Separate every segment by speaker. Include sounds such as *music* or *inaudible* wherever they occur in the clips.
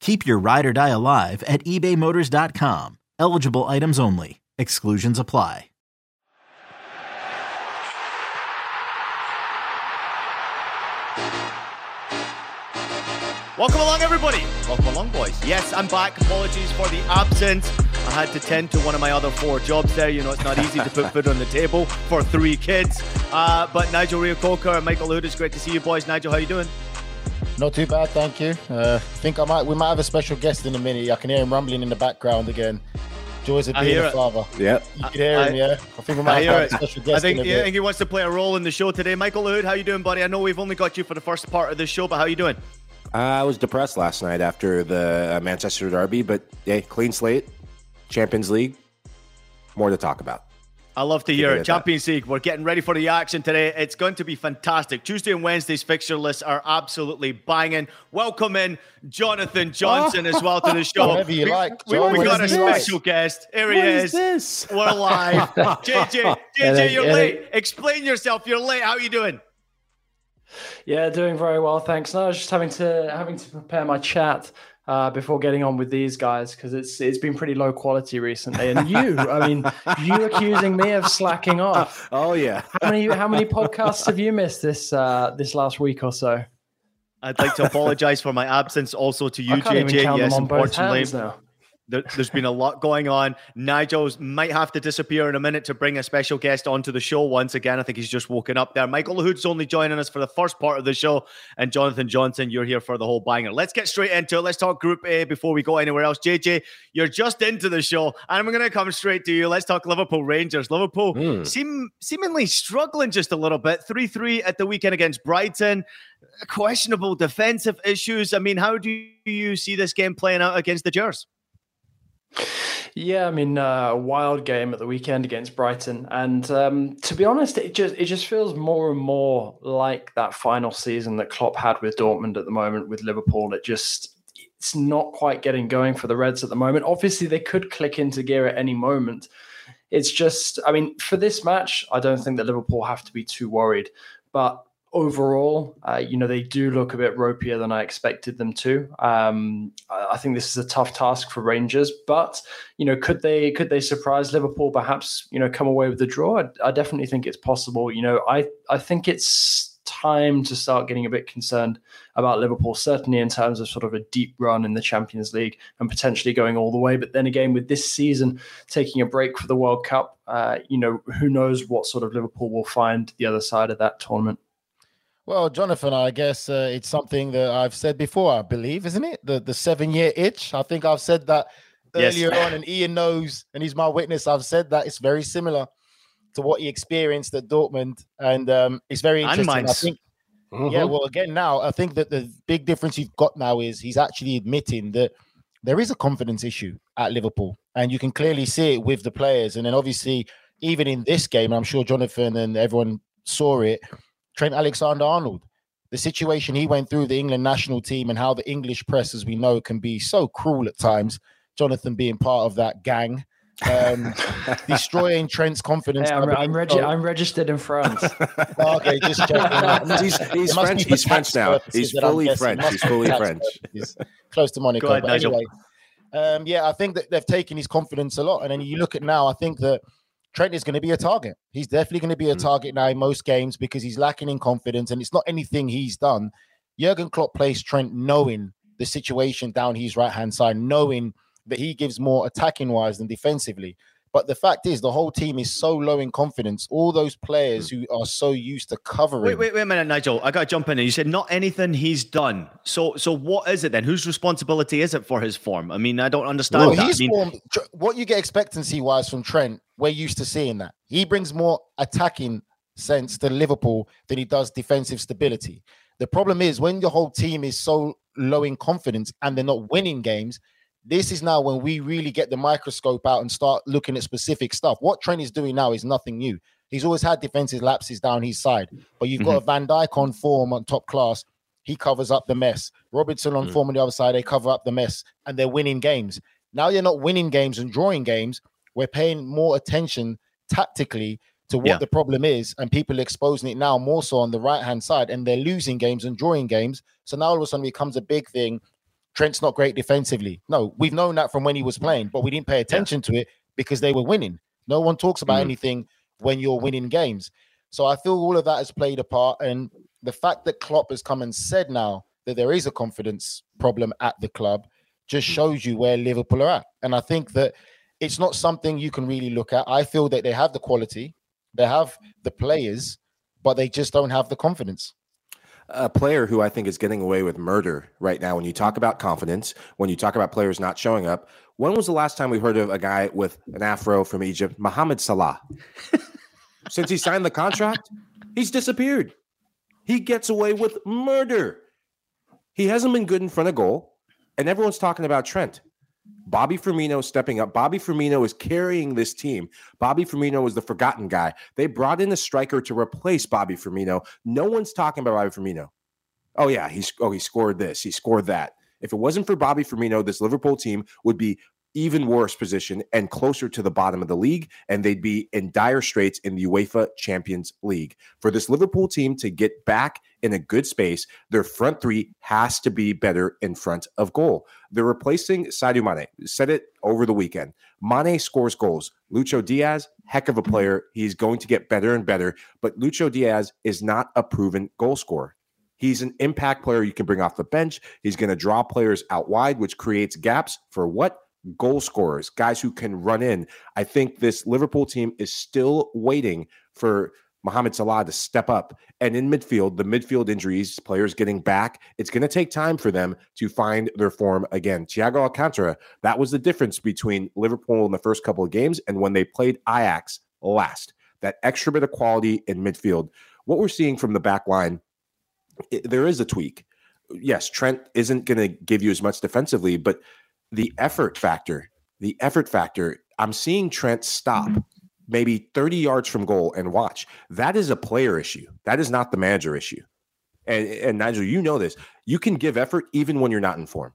Speaker 1: Keep your ride or die alive at ebaymotors.com. Eligible items only. Exclusions apply.
Speaker 2: Welcome along, everybody. Welcome along, boys. Yes, I'm back. Apologies for the absence. I had to tend to one of my other four jobs there. You know, it's not easy to put *laughs* food on the table for three kids. Uh, but Nigel Reo-Coker and Michael Hood, it's great to see you, boys. Nigel, how you doing?
Speaker 3: Not too bad, thank you. Uh, I think I might we might have a special guest in a minute. I can hear him rumbling in the background again. Joys of being a
Speaker 2: it.
Speaker 3: father.
Speaker 4: Yeah,
Speaker 3: You can hear him, yeah. I think we
Speaker 2: I
Speaker 3: might
Speaker 2: hear
Speaker 3: have a special
Speaker 2: I
Speaker 3: guest
Speaker 2: think,
Speaker 3: in a
Speaker 2: yeah, I think he wants to play a role in the show today. Michael Hood, how you doing, buddy? I know we've only got you for the first part of the show, but how you doing?
Speaker 4: I was depressed last night after the uh, Manchester Derby, but hey, clean slate, Champions League, more to talk about.
Speaker 2: I love to hear
Speaker 4: it
Speaker 2: it.
Speaker 4: at that.
Speaker 2: Champions League. We're getting ready for the action today. It's going to be fantastic. Tuesday and Wednesday's fixture lists are absolutely banging. Welcome in Jonathan Johnson as well to the *laughs* show.
Speaker 3: Whatever you
Speaker 2: we,
Speaker 3: like,
Speaker 2: We,
Speaker 3: John,
Speaker 2: we got a
Speaker 3: whatever
Speaker 2: special guest. Here he
Speaker 4: What
Speaker 2: is.
Speaker 4: is this?
Speaker 2: We're live. *laughs* JJ, JJ, you're late. Explain yourself. You're late. How are you doing?
Speaker 5: Yeah, doing very well, thanks. No, I was just having to having to prepare my chat uh, before getting on with these guys because it's it's been pretty low quality recently. And you, I mean, you accusing me of slacking off. *laughs*
Speaker 4: Oh yeah,
Speaker 5: How many how many podcasts have you missed this uh, this last week or so?
Speaker 2: I'd like to apologize for my absence also to you,
Speaker 5: I can't even
Speaker 2: JJ.
Speaker 5: count
Speaker 2: Yes,
Speaker 5: them on both
Speaker 2: unfortunately. There, there's been a lot going on. Nigel's might have to disappear in a minute to bring a special guest onto the show once again. I think he's just woken up there. Michael Hood's only joining us for the first part of the show, and Jonathan Johnson, you're here for the whole banger. Let's get straight into it. Let's talk Group A before we go anywhere else. JJ, you're just into the show, and I'm going to come straight to you. Let's talk Liverpool Rangers. Liverpool
Speaker 4: Hmm.
Speaker 2: seem seemingly struggling just a little bit. Three three at the weekend against Brighton. Questionable defensive issues. I mean, how do you see this game playing out against the Gers?
Speaker 5: Yeah, I mean, uh, a wild game at the weekend against Brighton, and um, to be honest, it just it just feels more and more like that final season that Klopp had with Dortmund at the moment with Liverpool. It just it's not quite getting going for the Reds at the moment. Obviously, they could click into gear at any moment. It's just, I mean, for this match, I don't think that Liverpool have to be too worried, but overall, uh, you know, they do look a bit ropier than I expected them to. Um, I think this is a tough task for Rangers, but you know, could they could they surprise Liverpool? Perhaps you know, come away with the draw. I, I definitely think it's possible. You know, I I think it's time to start getting a bit concerned about Liverpool, certainly in terms of sort of a deep run in the Champions League and potentially going all the way. But then again, with this season taking a break for the World Cup, uh, you know, who knows what sort of Liverpool will find the other side of that tournament.
Speaker 3: Well, Jonathan, I guess uh, it's something that I've said before, I believe, isn't it? The the seven year itch. I think I've said that
Speaker 2: Yes.
Speaker 3: earlier on, and Ian knows, and he's my witness. I've said that it's very similar to what he experienced at Dortmund, and um, it's very interesting. I think, yeah.
Speaker 4: Mhm.
Speaker 3: Well, again, now I think that the big difference you've got now is he's actually admitting that there is a confidence issue at Liverpool, and you can clearly see it with the players. And then obviously, even in this game, I'm sure Jonathan and everyone saw it. Trent Alexander Arnold, the situation he went through the England national team and how the English press, as we know, can be so cruel at times. Jonathan being part of that gang. um, *laughs* destroying Trent's confidence.
Speaker 5: Hey, I'm, I'm, regi- I'm, registered in France. *laughs*
Speaker 3: okay, just checking. *laughs*
Speaker 4: he's, he's French. He's French now. He's fully French. He's fully French.
Speaker 3: He's close to Monaco. Ahead, but anyway, um, yeah, I think that they've taken his confidence a lot. And then you look at now, I think that Trent is going to be a target. He's definitely going to be a mm. target now in most games because he's lacking in confidence, and it's not anything he's done. Jurgen Klopp plays Trent knowing the situation down his right hand side, knowing that he gives more attacking wise than defensively. But the fact is, the whole team is so low in confidence. All those players who are so used to covering.
Speaker 2: Wait, wait, wait a minute, Nigel. I got to jump in. You said not anything he's done. So, so what is it then? Whose responsibility is it for his form? I mean, I don't understand. Well,
Speaker 3: his I mean, form, what you get expectancy wise from Trent, we're used to seeing that. He brings more attacking sense to Liverpool than he does defensive stability. The problem is when your whole team is so low in confidence and they're not winning games, this is now when we really get the microscope out and start looking at specific stuff. What Trent is doing now is nothing new. He's always had defensive lapses down his side, but you've mm-hmm. got a Van Dijk on form on top class. He covers up the mess. Robertson on mm-hmm. form on the other side, they cover up the mess, and they're winning games. Now you're not winning games and drawing games. We're paying more attention tactically to what yeah. the problem is, and people are exposing it now more so on the right hand side, and they're losing games and drawing games. So now all of a sudden it becomes a big thing Trent's not great defensively. No, we've known that from when he was playing, but we didn't pay attention yeah. to it because they were winning. No one talks about mm. anything when you're winning games. So I feel all of that has played a part. And the fact that Klopp has come and said now that there is a confidence problem at the club just mm. shows you where Liverpool are at. And I think that it's not something you can really look at. I feel that they have the quality, they have the players, but they just don't have the confidence
Speaker 4: a player who I think is getting away with murder right now. When you talk about confidence, when you talk about players not showing up, when was the last time we heard of a guy with an afro from Egypt, Mohamed Salah? *laughs* Since he signed the contract, he's disappeared. He gets away with murder. He hasn't been good in front of goal, and everyone's talking about Trent. Bobby Firmino stepping up. Bobby Firmino is carrying this team. Bobby Firmino is the forgotten guy. They brought in a striker to replace Bobby Firmino. No one's talking about Bobby Firmino. Oh yeah, he's oh he scored this, he scored that. If it wasn't for Bobby Firmino, this Liverpool team would be even worse position and closer to the bottom of the league, and they'd be in dire straits in the UEFA Champions League. For this Liverpool team to get back in a good space, their front three has to be better in front of goal. They're replacing Sadio Mane. Said it over the weekend. Mane scores goals. Lucho Diaz, heck of a player. He's going to get better and better, but Lucho Diaz is not a proven goal scorer. He's an impact player you can bring off the bench. He's going to draw players out wide, which creates gaps for what? Goal scorers, guys who can run in. I think this Liverpool team is still waiting for Mohamed Salah to step up. And in midfield, the midfield injuries, players getting back, it's going to take time for them to find their form again. Thiago Alcantara, that was the difference between Liverpool in the first couple of games and when they played Ajax last. That extra bit of quality in midfield. What we're seeing from the back line, it, there is a tweak. Yes, Trent isn't going to give you as much defensively, but the effort factor, the effort factor, I'm seeing Trent stop mm-hmm. maybe 30 yards from goal and watch. That is a player issue. That is not the manager issue. And, and Nigel, you know this. You can give effort even when you're not in form.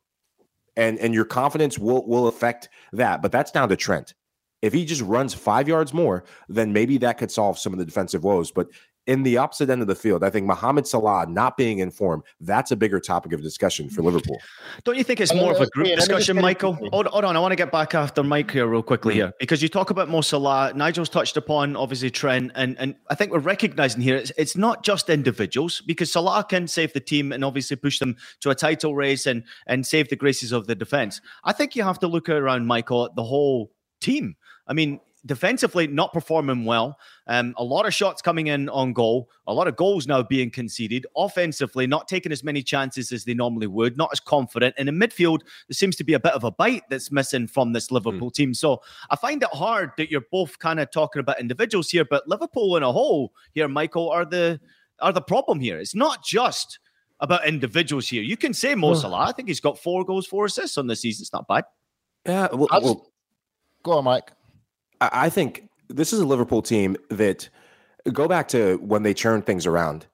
Speaker 4: And and your confidence will will affect that. But that's down to Trent. If he just runs five yards more, then maybe that could solve some of the defensive woes. But in the opposite end of the field, I think Mohamed Salah not being in form, that's a bigger topic of discussion for Liverpool.
Speaker 2: Don't you think it's more of a group discussion, Michael? Hold, hold, on, I want to get back after Mike here real quickly mm-hmm. here because you talk about Mo Salah. Nigel's touched upon obviously Trent, and, and I think we're recognizing here it's, it's not just individuals because Salah can save the team and obviously push them to a title race and, and save the graces of the defense. I think you have to look around, Michael, at the whole team. I mean, defensively not performing well. Um, a lot of shots coming in on goal, a lot of goals now being conceded. Offensively, not taking as many chances as they normally would, not as confident. And in midfield, there seems to be a bit of a bite that's missing from this Liverpool mm. team. So I find it hard that you're both kind of talking about individuals here, but Liverpool in a whole here, Michael, are the are the problem here. It's not just about individuals here. You can say Mo Salah. I think he's got four goals, four assists on the season. It's not bad.
Speaker 4: Yeah. Well, well,
Speaker 3: go on, Mike.
Speaker 4: I think this is a Liverpool team that go back to when they churned things around.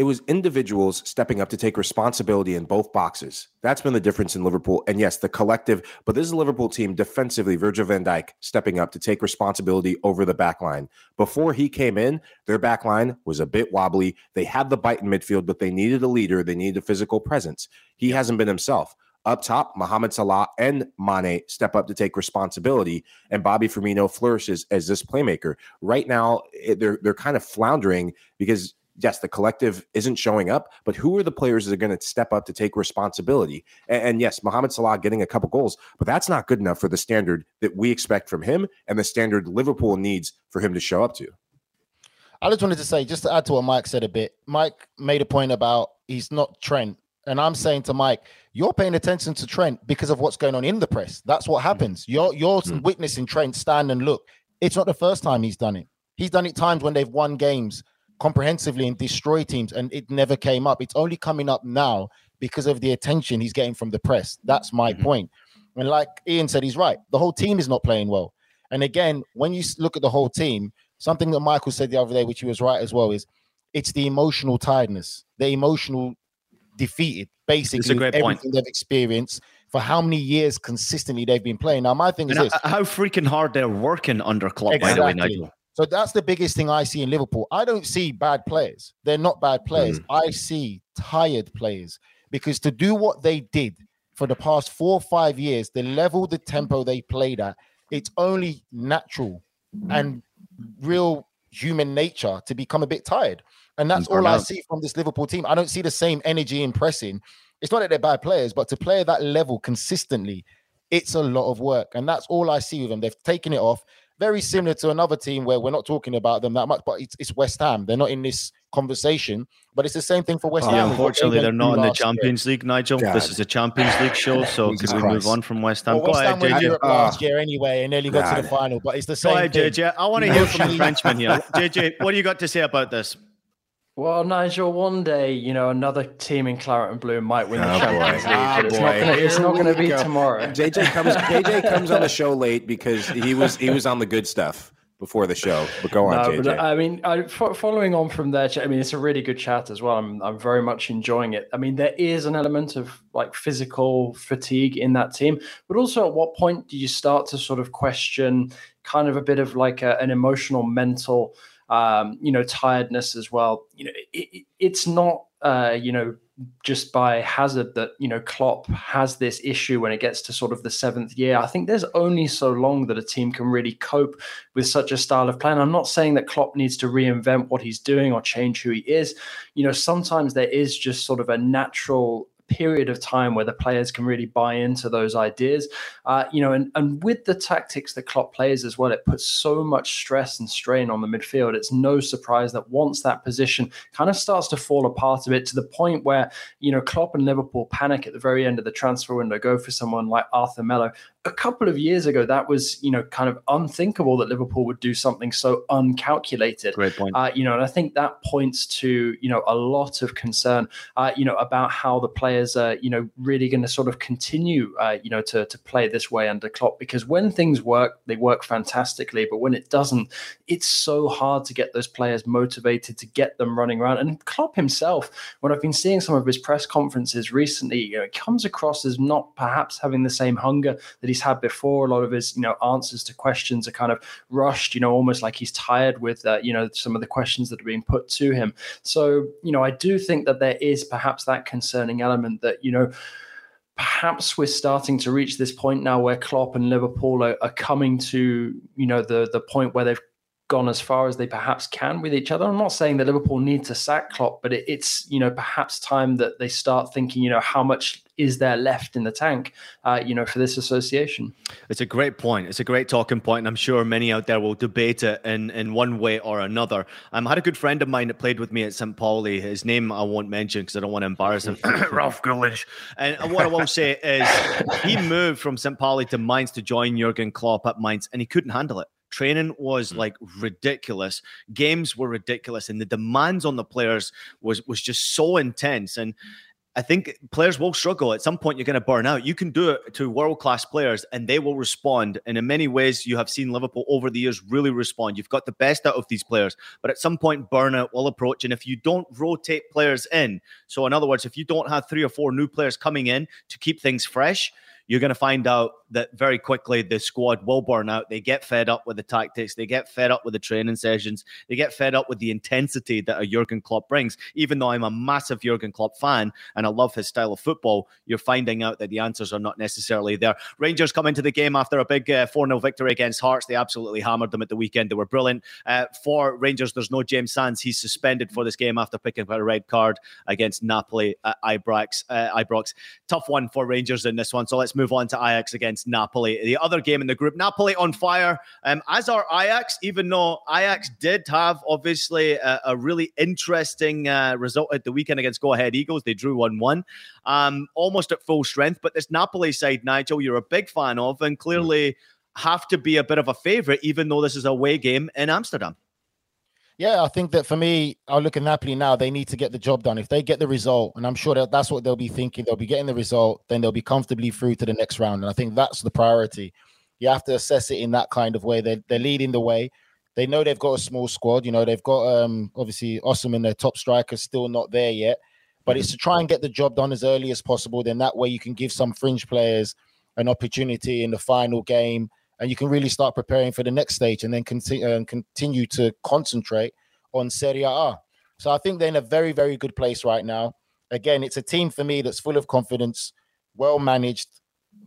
Speaker 4: it was individuals stepping up to take responsibility in both boxes. That's been the difference in Liverpool. And yes, the collective, but this is a Liverpool team defensively, Virgil van Dijk stepping up to take responsibility over the back line. Before he came in, their back line was a bit wobbly. They had the bite in midfield, but they needed a leader. They needed a physical presence. He hasn't been himself. Up top, Mohamed Salah and Mane step up to take responsibility, and Bobby Firmino flourishes as this playmaker. Right now, they're they're kind of floundering because yes, the collective isn't showing up, but who are the players that are going to step up to take responsibility? And, and, yes, Mohamed Salah getting a couple goals, but that's not good enough for the standard that we expect from him and the standard Liverpool needs for him to show up to.
Speaker 3: I just wanted to say, just to add to what Mike said a bit, Mike made a point about he's not Trent. And I'm saying to Mike, you're paying attention to Trent because of what's going on in the press. That's what happens. You're you're mm. witnessing Trent stand and look. It's not the first time he's done it. He's done it times when they've won games comprehensively and destroy teams, and it never came up. It's only coming up now because of the attention he's getting from the press. That's my mm-hmm. point. And like Ian said, he's right. The whole team is not playing well. And again, when you look at the whole team, something that Michael said the other day, which he was right as well, is it's the emotional tiredness, the emotional defeated, basically everything point. they've experienced for how many years consistently they've been playing. Now, my thing is this,
Speaker 2: how freaking hard they're working under Klopp, exactly. by the way, Nigel.
Speaker 3: So that's the biggest thing I see in Liverpool. I don't see bad players. They're not bad players. Mm. I see tired players because to do what they did for the past four or five years, the level, the tempo they played at, it's only natural and real human nature to become a bit tired. And that's all I see from this Liverpool team. I don't see the same energy in pressing. It's not that they're bad players, but to play at that level consistently, it's a lot of work. And that's all I see with them. They've taken it off very similar to another team where we're not talking about them that much, but it's, it's West Ham. They're not in this conversation, but it's the same thing for West
Speaker 2: oh,
Speaker 3: Ham.
Speaker 2: Unfortunately, they're not in the Champions year. League, Nigel. God. This is a Champions League show, so can we move on from West Ham?
Speaker 3: Well, West Ham were in Europe ah. last year anyway, and nearly got to the final. But it's the same. Go ahead,
Speaker 2: thing. JJ. I want to hear from the *laughs* Frenchman here. JJ, what do you got to say about this?
Speaker 5: Well, Nigel, one day, you know, another team in claret and blue might win the oh, Champions League, oh, but it's not, gonna, it's not gonna, be go. tomorrow.
Speaker 4: JJ comes JJ comes on the show late because he was he was on the good stuff before the show. But go on, no, JJ. But, uh,
Speaker 5: I mean, I, following on from there, I mean, it's a really good chat as well. I'm, I'm very much enjoying it. I mean, there is an element of like physical fatigue in that team, but also at what point do you start to sort of question kind of a bit of like a, an emotional, mental, um, you know, tiredness as well? You know, it, it's not, uh, you know, just by hazard that you know Klopp has this issue when it gets to sort of the seventh year. I think there's only so long that a team can really cope with such a style of play. And I'm not saying that Klopp needs to reinvent what he's doing or change who he is. You know, sometimes there is just sort of a natural period of time where the players can really buy into those ideas. Uh, you know, and, and with the tactics that Klopp plays as well, it puts so much stress and strain on the midfield. It's no surprise that once that position kind of starts to fall apart a bit to the point where, you know, Klopp and Liverpool panic at the very end of the transfer window, go for someone like Arthur Melo a couple of years ago, that was you know kind of unthinkable that Liverpool would do something so uncalculated.
Speaker 2: Great point.
Speaker 5: Uh, you know, and I think that points to you know a lot of concern. Uh, you know about how the players are you know really going to sort of continue uh, you know to to play this way under Klopp because when things work, they work fantastically, but when it doesn't, it's so hard to get those players motivated to get them running around. And Klopp himself, when I've been seeing some of his press conferences recently, you know, it comes across as not perhaps having the same hunger that he's had before. A lot of his, you know, answers to questions are kind of rushed, you know, almost like he's tired with, uh, you know, some of the questions that are being put to him. So, you know, I do think that there is perhaps that concerning element that, you know, perhaps we're starting to reach this point now where Klopp and Liverpool are, are coming to, you know, the the point where they've gone as far as they perhaps can with each other. I'm not saying that Liverpool need to sack Klopp, but it, it's you know perhaps time that they start thinking, you know, how much is there left in the tank, uh, you know, for this association?
Speaker 2: It's a great point. It's a great talking point, and I'm sure many out there will debate it in in one way or another. Um, I had a good friend of mine that played with me at St. Pauli. His name I won't mention because I don't want to embarrass him. *coughs* Ralph Gunesch. And what I will say is he moved from St. Pauli to Mainz to join Jurgen Klopp at Mainz, and he couldn't handle it. Training was mm. like ridiculous. Games were ridiculous, and the demands on the players was was just so intense. And I think players will struggle. At some point, you're going to burn out. You can do it to world class players and they will respond. And in many ways, you have seen Liverpool over the years really respond. You've got the best out of these players, but at some point, burnout will approach. And if you don't rotate players in, so in other words, if you don't have three or four new players coming in to keep things fresh, you're going to find out that very quickly the squad will burn out. They get fed up with the tactics, they get fed up with the training sessions, they get fed up with the intensity that a Jurgen Klopp brings. Even though I'm a massive Jurgen Klopp fan and I love his style of football, you're finding out that the answers are not necessarily there. Rangers come into the game after a big uh, 4 uh, 0 victory against Hearts. They absolutely hammered them at the weekend. They were brilliant. Uh, for Rangers, there's no James Sands. He's suspended for this game after picking up a red card against Napoli at Ibrox. Uh, Ibrox. Tough one for Rangers in this one. So let's move on to Ajax against Napoli. The other game in the group, Napoli on fire, um, as are Ajax, even though Ajax did have obviously a, a really interesting uh, result at the weekend against Go Ahead Eagles. They drew 1 1, um, almost at full strength. But this Napoli side, Nigel, you're a big fan of, and clearly have to be a bit of a favourite, even though this is a away game in Amsterdam.
Speaker 3: Yeah, I think that for me, I look at Napoli now. They need to get the job done. If they get the result, and I'm sure that that's what they'll be thinking, they'll be getting the result, then they'll be comfortably through to the next round. And I think that's the priority. You have to assess it in that kind of way. They're, they're leading the way. They know they've got a small squad. You know, they've got um, obviously Osimhen, their top striker, still not there yet. But it's to try and get the job done as early as possible. Then that way you can give some fringe players an opportunity in the final game and you can really start preparing for the next stage and then continue uh, and continue to concentrate on Serie A. So I think they're in a very, very good place right now. Again, it's a team for me that's full of confidence, well managed,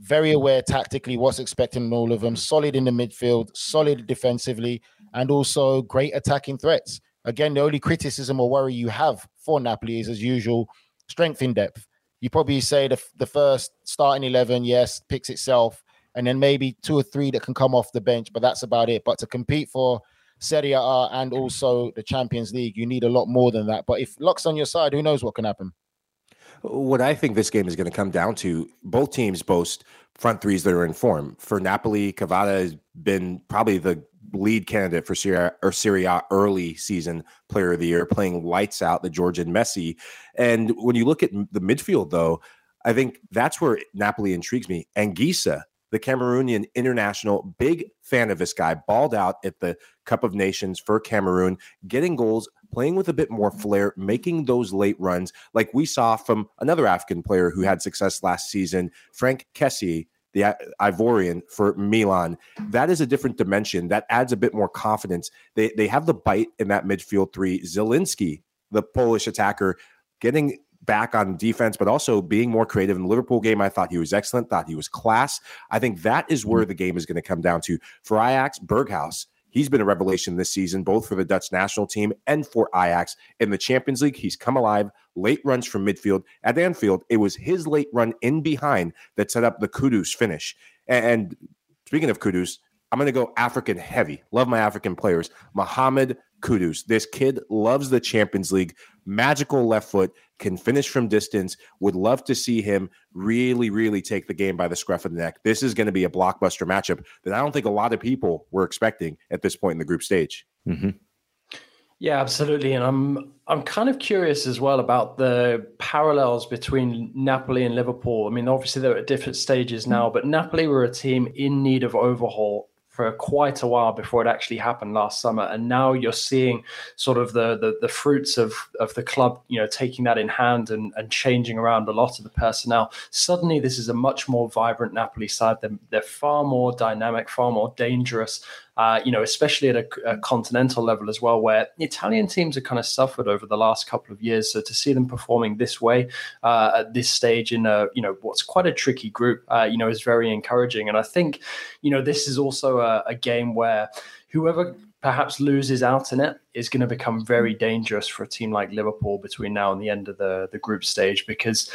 Speaker 3: very aware tactically what's expected in all of them, solid in the midfield, solid defensively, and also great attacking threats. Again, the only criticism or worry you have for Napoli is, as usual, strength in depth. You probably say the, the first starting 11, yes, picks itself and then maybe two or three that can come off the bench, but that's about it. But to compete for Serie A and also the Champions League, you need a lot more than that. But if luck's on your side, who knows what can happen?
Speaker 4: What I think this game is going to come down to, both teams boast front threes that are in form. For Napoli, Cavada has been probably the lead candidate for Serie or Serie early season player of the year, playing lights out the Georgian Messi. And when you look at the midfield, though, I think that's where Napoli intrigues me. Anguissa the Cameroonian international. Big fan of this guy. Balled out at the Cup of Nations for Cameroon, getting goals, playing with a bit more flair, making those late runs like we saw from another African player who had success last season, Franck Kessie the Ivorian for Milan. That is a different dimension. That adds a bit more confidence. They they have the bite in that midfield three. Zielinski, the Polish attacker, getting back on defense, but also being more creative. In the Liverpool game, I thought he was excellent, thought he was class. I think that is where mm-hmm. the game is going to come down to. For Ajax, Berghuis, he's been a revelation this season, both for the Dutch national team and for Ajax. In the Champions League, he's come alive, late runs from midfield. At Anfield, it was his late run in behind that set up the Kudus finish. And speaking of Kudus, I'm going to go African heavy. Love my African players. Mohamed Kudus. This kid loves the Champions League. Magical left foot, can finish from distance. Would love to see him really, really take the game by the scruff of the neck. This is going to be a blockbuster matchup that I don't think a lot of people were expecting at this point in the group stage.
Speaker 5: Mm-hmm. Yeah, absolutely. And I'm I'm kind of curious as well about the parallels between Napoli and Liverpool. I mean, obviously they're at different stages now, but Napoli were a team in need of overhaul for quite a while before it actually happened last summer. And now you're seeing sort of the the, the fruits of of the club you know taking that in hand and, and changing around a lot of the personnel. Suddenly this is a much more vibrant napoli side. They're, they're far more dynamic far more dangerous uh, you know, especially at a, a, continental level as well, where Italian teams have kind of suffered over the last couple of years. So to see them performing this way uh, at this stage in a, you know, what's quite a tricky group, uh, you know, is very encouraging. And I think, you know, this is also a, a game where whoever perhaps loses out in it is going to become very dangerous for a team like Liverpool between now and the end of the, the group stage because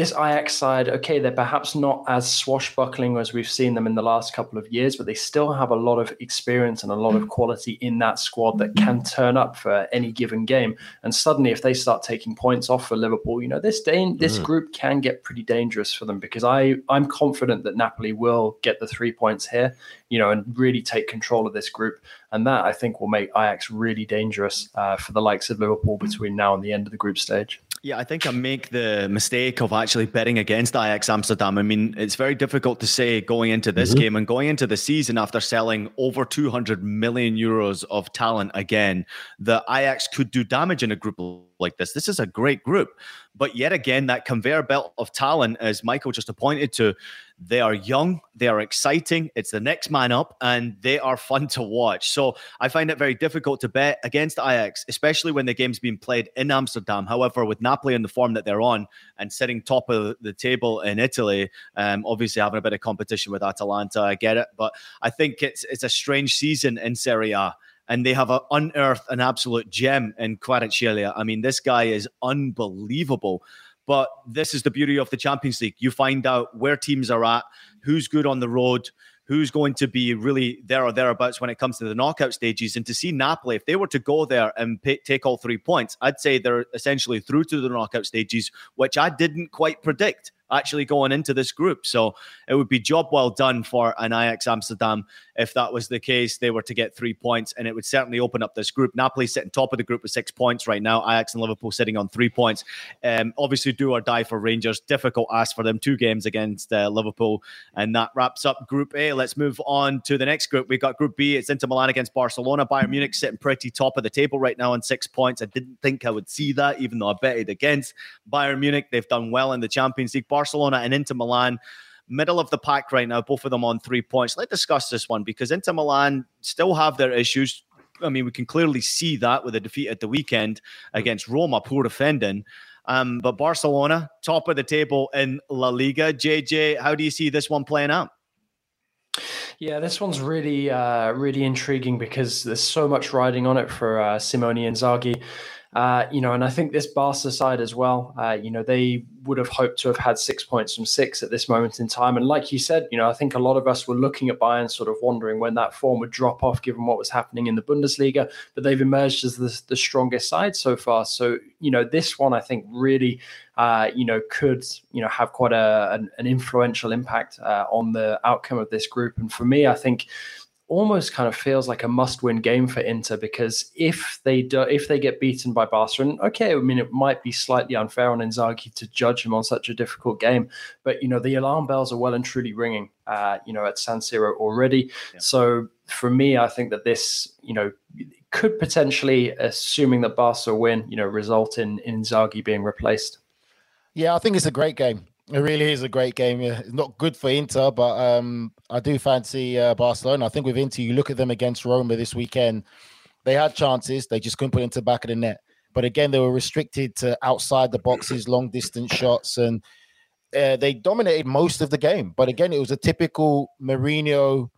Speaker 5: this Ajax side, okay, they're perhaps not as swashbuckling as we've seen them in the last couple of years, but they still have a lot of experience and a lot of quality in that squad that can turn up for any given game. And suddenly, if they start taking points off for Liverpool, you know this da- this mm. group can get pretty dangerous for them because I I'm confident that Napoli will get the three points here, you know, and really take control of this group, and that I think will make Ajax really dangerous uh, for the likes of Liverpool between now and the end of the group stage.
Speaker 2: Yeah, I think I make the mistake of actually betting against Ajax Amsterdam. I mean, it's very difficult to say going into this mm-hmm. game and going into the season after selling over 200 million euros of talent again, that Ajax could do damage in a group like this. This is a great group. But yet again, that conveyor belt of talent, as Michael just appointed to, they are young, they are exciting. It's the next man up, and they are fun to watch. So I find it very difficult to bet against Ajax, especially when the game's being played in Amsterdam. However, with Napoli in the form that they're on and sitting top of the table in Italy, um, obviously having a bit of competition with Atalanta, I get it. But I think it's it's a strange season in Serie A and they have unearthed an absolute gem in Kvaratskhelia. I mean, this guy is unbelievable. But this is the beauty of the Champions League. You find out where teams are at, who's good on the road, who's going to be really there or thereabouts when it comes to the knockout stages. And to see Napoli, if they were to go there and pay, take all three points, I'd say they're essentially through to the knockout stages, which I didn't quite predict actually going into this group. So it would be job well done for an Ajax Amsterdam if that was the case. They were to get three points, and it would certainly open up this group. Napoli sitting top of the group with six points right now. Ajax and Liverpool sitting on three points. Um, obviously, do or die for Rangers. Difficult ask for them. Two games against uh, Liverpool, and that wraps up Group A. Let's move on to the next group. We've got Group B. It's Inter Milan against Barcelona. Bayern Munich sitting pretty top of the table right now on six points. I didn't think I would see that, even though I betted against Bayern Munich. They've done well in the Champions League. And Inter Milan middle of the pack right now, both of them on three points. Let's discuss this one because Inter Milan still have their issues. I mean, we can clearly see that with a defeat at the weekend against Roma, poor defending. Um, but Barcelona, top of the table in La Liga. JJ, how do you see this one playing out?
Speaker 5: Yeah, this one's really, uh, really intriguing because there's so much riding on it for uh, Simone Inzaghi. Uh, you know, and I think this Barca side as well, uh, you know, they would have hoped to have had six points from six at this moment in time. And like you said, you know, I think a lot of us were looking at Bayern sort of wondering when that form would drop off given what was happening in the Bundesliga, but they've emerged as the, the strongest side so far. So, you know, this one I think really, uh, you know, could, you know, have quite a, an, an influential impact uh, on the outcome of this group. And for me, I think, almost kind of feels like a must-win game for Inter because if they do, if they get beaten by Barcelona, okay, I mean it might be slightly unfair on Inzaghi to judge him on such a difficult game, but you know the alarm bells are well and truly ringing, uh, you know, at San Siro already. Yeah. So for me, I think that this, you know, could potentially, assuming that Barca win, you know, result in, in Inzaghi being replaced.
Speaker 3: Yeah, I think it's a great game. It really is a great game. It's not good for Inter, but um, I do fancy uh, Barcelona. I think with Inter, you look at them against Roma this weekend. They had chances, they just couldn't put it into the back of the net. But again, they were restricted to outside the boxes, long distance shots, and uh, they dominated most of the game. But again, it was a typical Mourinho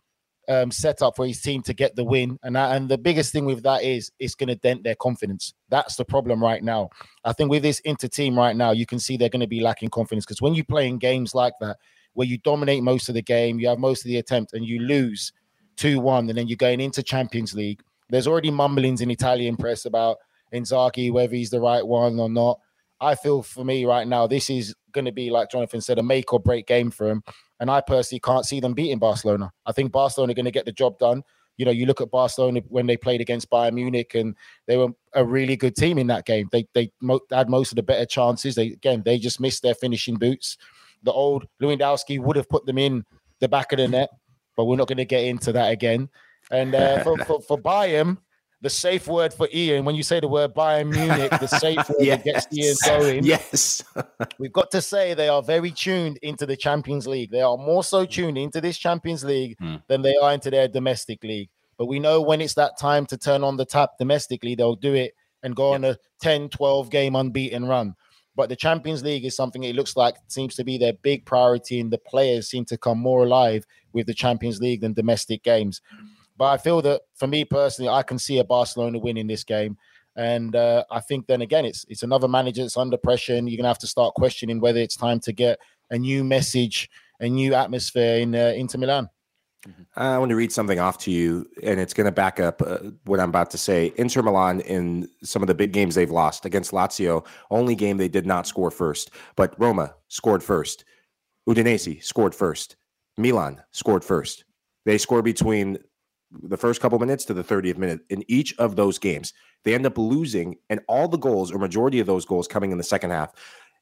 Speaker 3: um, set up for his team to get the win. And and the biggest thing with that is it's going to dent their confidence. That's the problem right now. I think with this Inter team right now, you can see they're going to be lacking confidence because when you play in games like that, where you dominate most of the game, you have most of the attempt, and you lose 2 1, and then you're going into Champions League, there's already mumblings in Italian press about Inzaghi, whether he's the right one or not. I feel for me right now, this is going to be, like Jonathan said, a make or break game for him. And I personally can't see them beating Barcelona. I think Barcelona are going to get the job done. You know, you look at Barcelona when they played against Bayern Munich, and they were a really good team in that game. They they mo- had most of the better chances. They again they just missed their finishing boots. The old Lewandowski would have put them in the back of the net, but we're not going to get into that again. And uh, for, *laughs* for for Bayern, the safe word for Ian, when you say the word Bayern Munich, the *laughs* safe word yes. that gets Ian going.
Speaker 4: Yes. *laughs*
Speaker 3: We've got to say they are very tuned into the Champions League. They are more so tuned into this Champions League hmm. than they are into their domestic league. But we know when it's that time to turn on the tap domestically, they'll do it and go yep. on a 10, 12 game unbeaten run. But the Champions League is something it looks like seems to be their big priority, and the players seem to come more alive with the Champions League than domestic games. But I feel that for me personally, I can see a Barcelona win in this game. And uh, I think then again, it's it's another manager that's under pressure, and you're gonna have to start questioning whether it's time to get a new message, a new atmosphere in uh, Inter Milan.
Speaker 4: I want to read something off to you, and it's going to back up uh, what I'm about to say. Inter Milan, in some of the big games they've lost against Lazio, only game they did not score first, but Roma scored first. Udinese scored first. Milan scored first. They score between the first couple minutes to the 30th minute in each of those games. They end up losing, and all the goals, or majority of those goals, coming in the second half.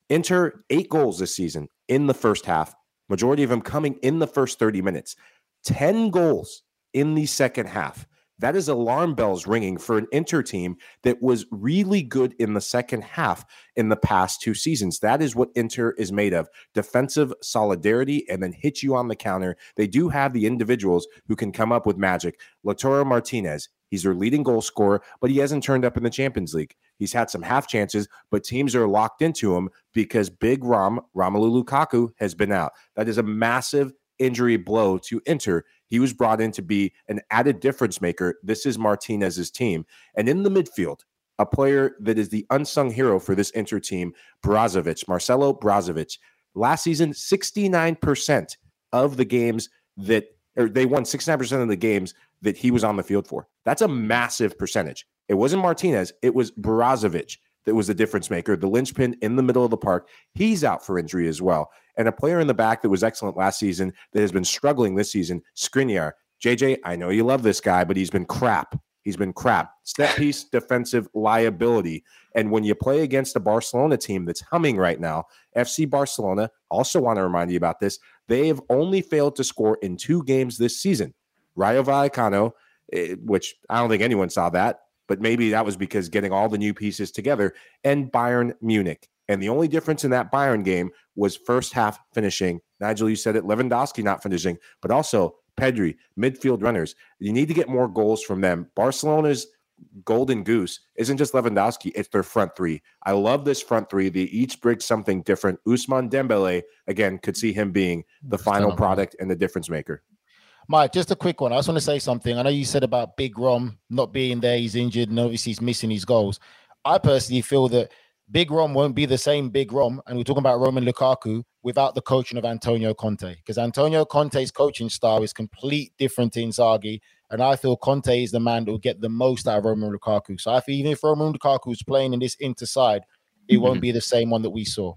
Speaker 4: Inter eight goals this season in the first half, majority of them coming in the first 30 minutes. 10 goals in the second half. That is alarm bells ringing for an Inter team that was really good in the second half in the past two seasons. That is what Inter is made of defensive solidarity and then hit you on the counter. They do have the individuals who can come up with magic. Lautaro Martinez, He's their leading goal scorer, but he hasn't turned up in the Champions League. He's had some half chances, but teams are locked into him because Big Rom, Romelu Lukaku, has been out. That is a massive injury blow to Inter. He was brought in to be an added difference maker. This is Martinez's team. And in the midfield, a player that is the unsung hero for this Inter team, Brozovic, Marcelo Brozovic. Last season, 69% of the games that or they won 69% of the games that he was on the field for. That's a massive percentage. It wasn't Martinez, it was Brozovic that was the difference maker, the linchpin in the middle of the park. He's out for injury as well. And a player in the back that was excellent last season that has been struggling this season, Skriniar. JJ, I know you love this guy, but he's been crap. He's been crap. Step *laughs* piece defensive liability. And when you play against a Barcelona team that's humming right now, FC Barcelona, also want to remind you about this, they have only failed to score in two games this season. Rayo Vallecano, eh, which I don't think anyone saw that, but maybe that was because getting all the new pieces together, and Bayern Munich. And the only difference in that Bayern game was first half finishing. Nigel, you said it, Lewandowski not finishing, but also Pedri, midfield runners. You need to get more goals from them. Barcelona's golden goose isn't just Lewandowski, it's their front three. I love this front three. They each bring something different. Ousmane Dembele, again, could see him being the final product and the difference maker.
Speaker 3: Mike, just a quick one. I just want to say something. I know you said about Big Rom not being there, he's injured, and obviously he's missing his goals. I personally feel that Big Rom won't be the same Big Rom, and we're talking about Roman Lukaku without the coaching of Antonio Conte, because Antonio Conte's coaching style is complete different to Inzaghi, and I feel Conte is the man that will get the most out of Roman Lukaku. So I feel even if Roman Lukaku is playing in this inter side, it mm-hmm. won't be the same one that we saw.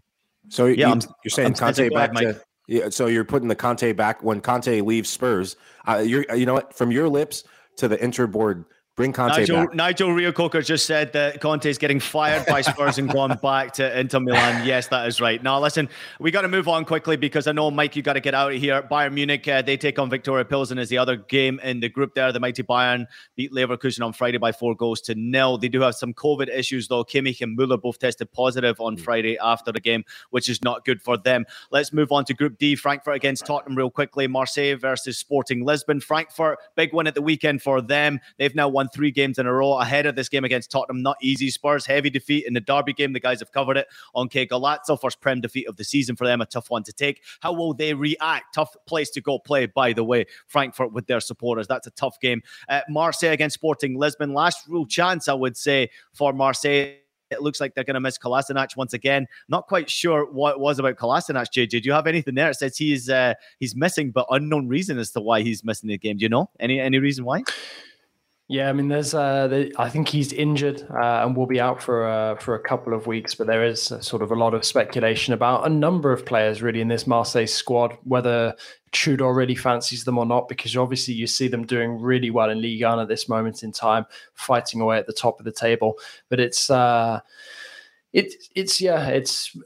Speaker 4: So yeah, you, are saying I'm Conte back to yeah. So you're putting the Conte back when Conte leaves Spurs. Uh, you're you know what from your lips to the Inter board Bring Conte
Speaker 2: Nigel,
Speaker 4: back.
Speaker 2: Nigel Reo-Coker just said that Conte is getting fired by Spurs and gone back to Inter Milan. Yes, that is right. Now, listen, we got to move on quickly because I know, Mike, you got to get out of here. Bayern Munich, uh, they take on Viktoria Pilsen as the other game in the group there. The mighty Bayern beat Leverkusen on Friday by four goals to nil. They do have some COVID issues, though. Kimmich and Muller both tested positive on mm. Friday after the game, which is not good for them. Let's move on to Group D. Frankfurt against Tottenham real quickly. Marseille versus Sporting Lisbon. Frankfurt, big win at the weekend for them. They've now won three games in a row ahead of this game against Tottenham. Not easy. Spurs heavy defeat in the derby game. The guys have covered it on Qué Golazo. First Prem defeat of the season for them. A tough one to take. How will they react? Tough place to go play, by the way. Frankfurt with their supporters. That's a tough game. Uh, Marseille against Sporting Lisbon. Last real chance, I would say, for Marseille it looks like they're going to miss Kolasinac once again. Not quite sure what it was about Kolasinac, JJ. Do you have anything there? It says he's uh, he's missing, but unknown reason as to why he's missing the game. Do you know any any reason why?
Speaker 5: Yeah, I mean, there's. Uh, I think he's injured uh, and will be out for uh, for a couple of weeks. But there is sort of a lot of speculation about a number of players really in this Marseille squad, whether Tudor really fancies them or not. Because obviously, you see them doing really well in Ligue 1 at this moment in time, fighting away at the top of the table. But it's uh, it, it's yeah, it's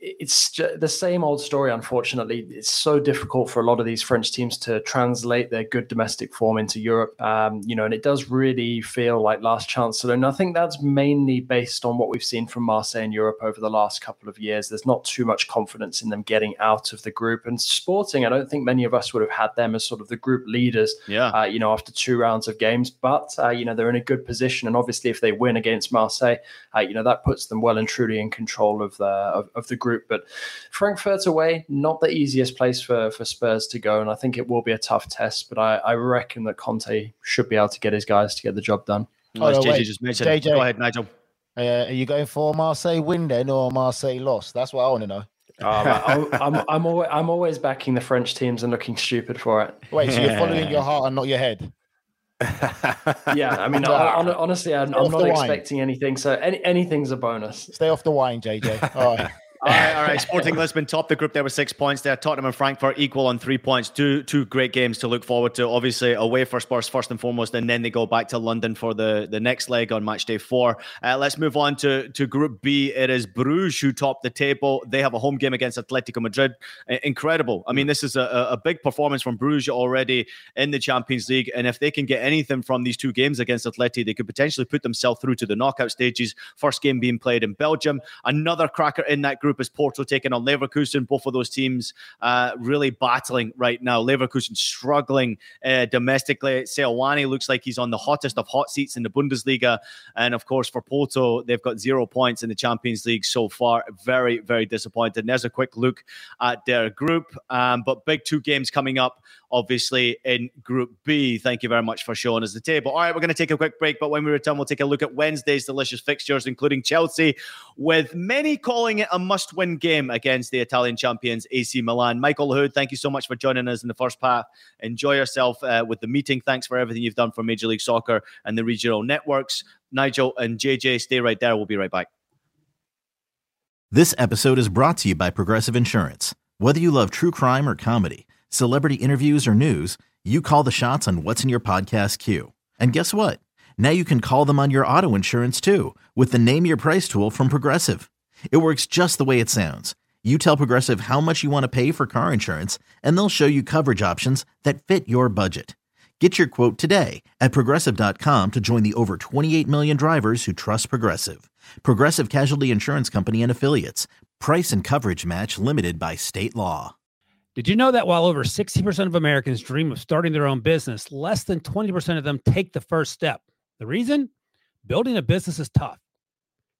Speaker 5: it's the same old story. Unfortunately, it's so difficult for a lot of these French teams to translate their good domestic form into Europe. Um, you know, and it does really feel like last chance And I think that's mainly based on what we've seen from Marseille in Europe over the last couple of years. There's not too much confidence in them getting out of the group. And Sporting, I don't think many of us would have had them as sort of the group leaders.
Speaker 2: Yeah.
Speaker 5: Uh, you know, after two rounds of games, but uh, you know they're in a good position, and obviously if they win against Marseille, uh, you know that puts them well and truly in control of the of, of, the group. But Frankfurt away, not the easiest place for for Spurs to go, and I think it will be a tough test. But I, I reckon that Conte should be able to get his guys to get the job done.
Speaker 2: Oh, no, JJ just mentioned. JJ, go ahead, Nigel.
Speaker 3: Uh, are you going for Marseille win then, or Marseille loss? That's what I want to know. *laughs*
Speaker 5: Um, *laughs* I'm, I'm, always, I'm always backing the French teams and looking stupid for it.
Speaker 3: Wait, so you're following your heart and not your head?
Speaker 5: Yeah, I mean, *laughs* honestly, I'm, I'm not expecting anything. So any, anything's a bonus.
Speaker 3: Stay off the wine, JJ. All right. *laughs*
Speaker 2: all right, all right. Sporting Lisbon top the group there with six points there. Tottenham and Frankfurt equal on three points. Two two great games to look forward to. Obviously away for Spurs first and foremost, and then they go back to London for the, the next leg on match day four. Uh, let's move on to, to Group B. It is Bruges who top the table. They have a home game against Atletico Madrid. incredible. I mean, this is a, a big performance from Bruges already in the Champions League. And if they can get anything from these two games against Atleti, they could potentially put themselves through to the knockout stages. First game being played in Belgium. Another cracker in that group is Porto taking on Leverkusen. Both of those teams uh, really battling right now. Leverkusen struggling uh, domestically. Seoane looks like he's on the hottest of hot seats in the Bundesliga. And of course, for Porto, they've got zero points in the Champions League so far. Very, very disappointed. And there's a quick look at their group. Um, but big two games coming up, obviously, in Group B. Thank you very much for showing us the table. All right, we're going to take a quick break. But when we return, we'll take a look at Wednesday's delicious fixtures, including Chelsea, with many calling it a must win game against the Italian champions, AC Milan. Michael Lahoud, thank you so much for joining us in the first part. Enjoy yourself uh, with the meeting. Thanks for everything you've done for Major League Soccer and the regional networks. Nigel and JJ, stay right there. We'll be right back.
Speaker 1: This episode is brought to you by Progressive Insurance. Whether you love true crime or comedy, celebrity interviews or news, you call the shots on what's in your podcast queue. And guess what? Now you can call them on your auto insurance too with the Name Your Price tool from Progressive. It works just the way it sounds. You tell Progressive how much you want to pay for car insurance, and they'll show you coverage options that fit your budget. Get your quote today at progressive.com to join the over 28 million drivers who trust Progressive. Progressive Casualty Insurance Company and Affiliates. Price and coverage match limited by state law.
Speaker 6: Did you know that while over 60% of Americans dream of starting their own business, less than 20% of them take the first step? The reason? Building a business is tough.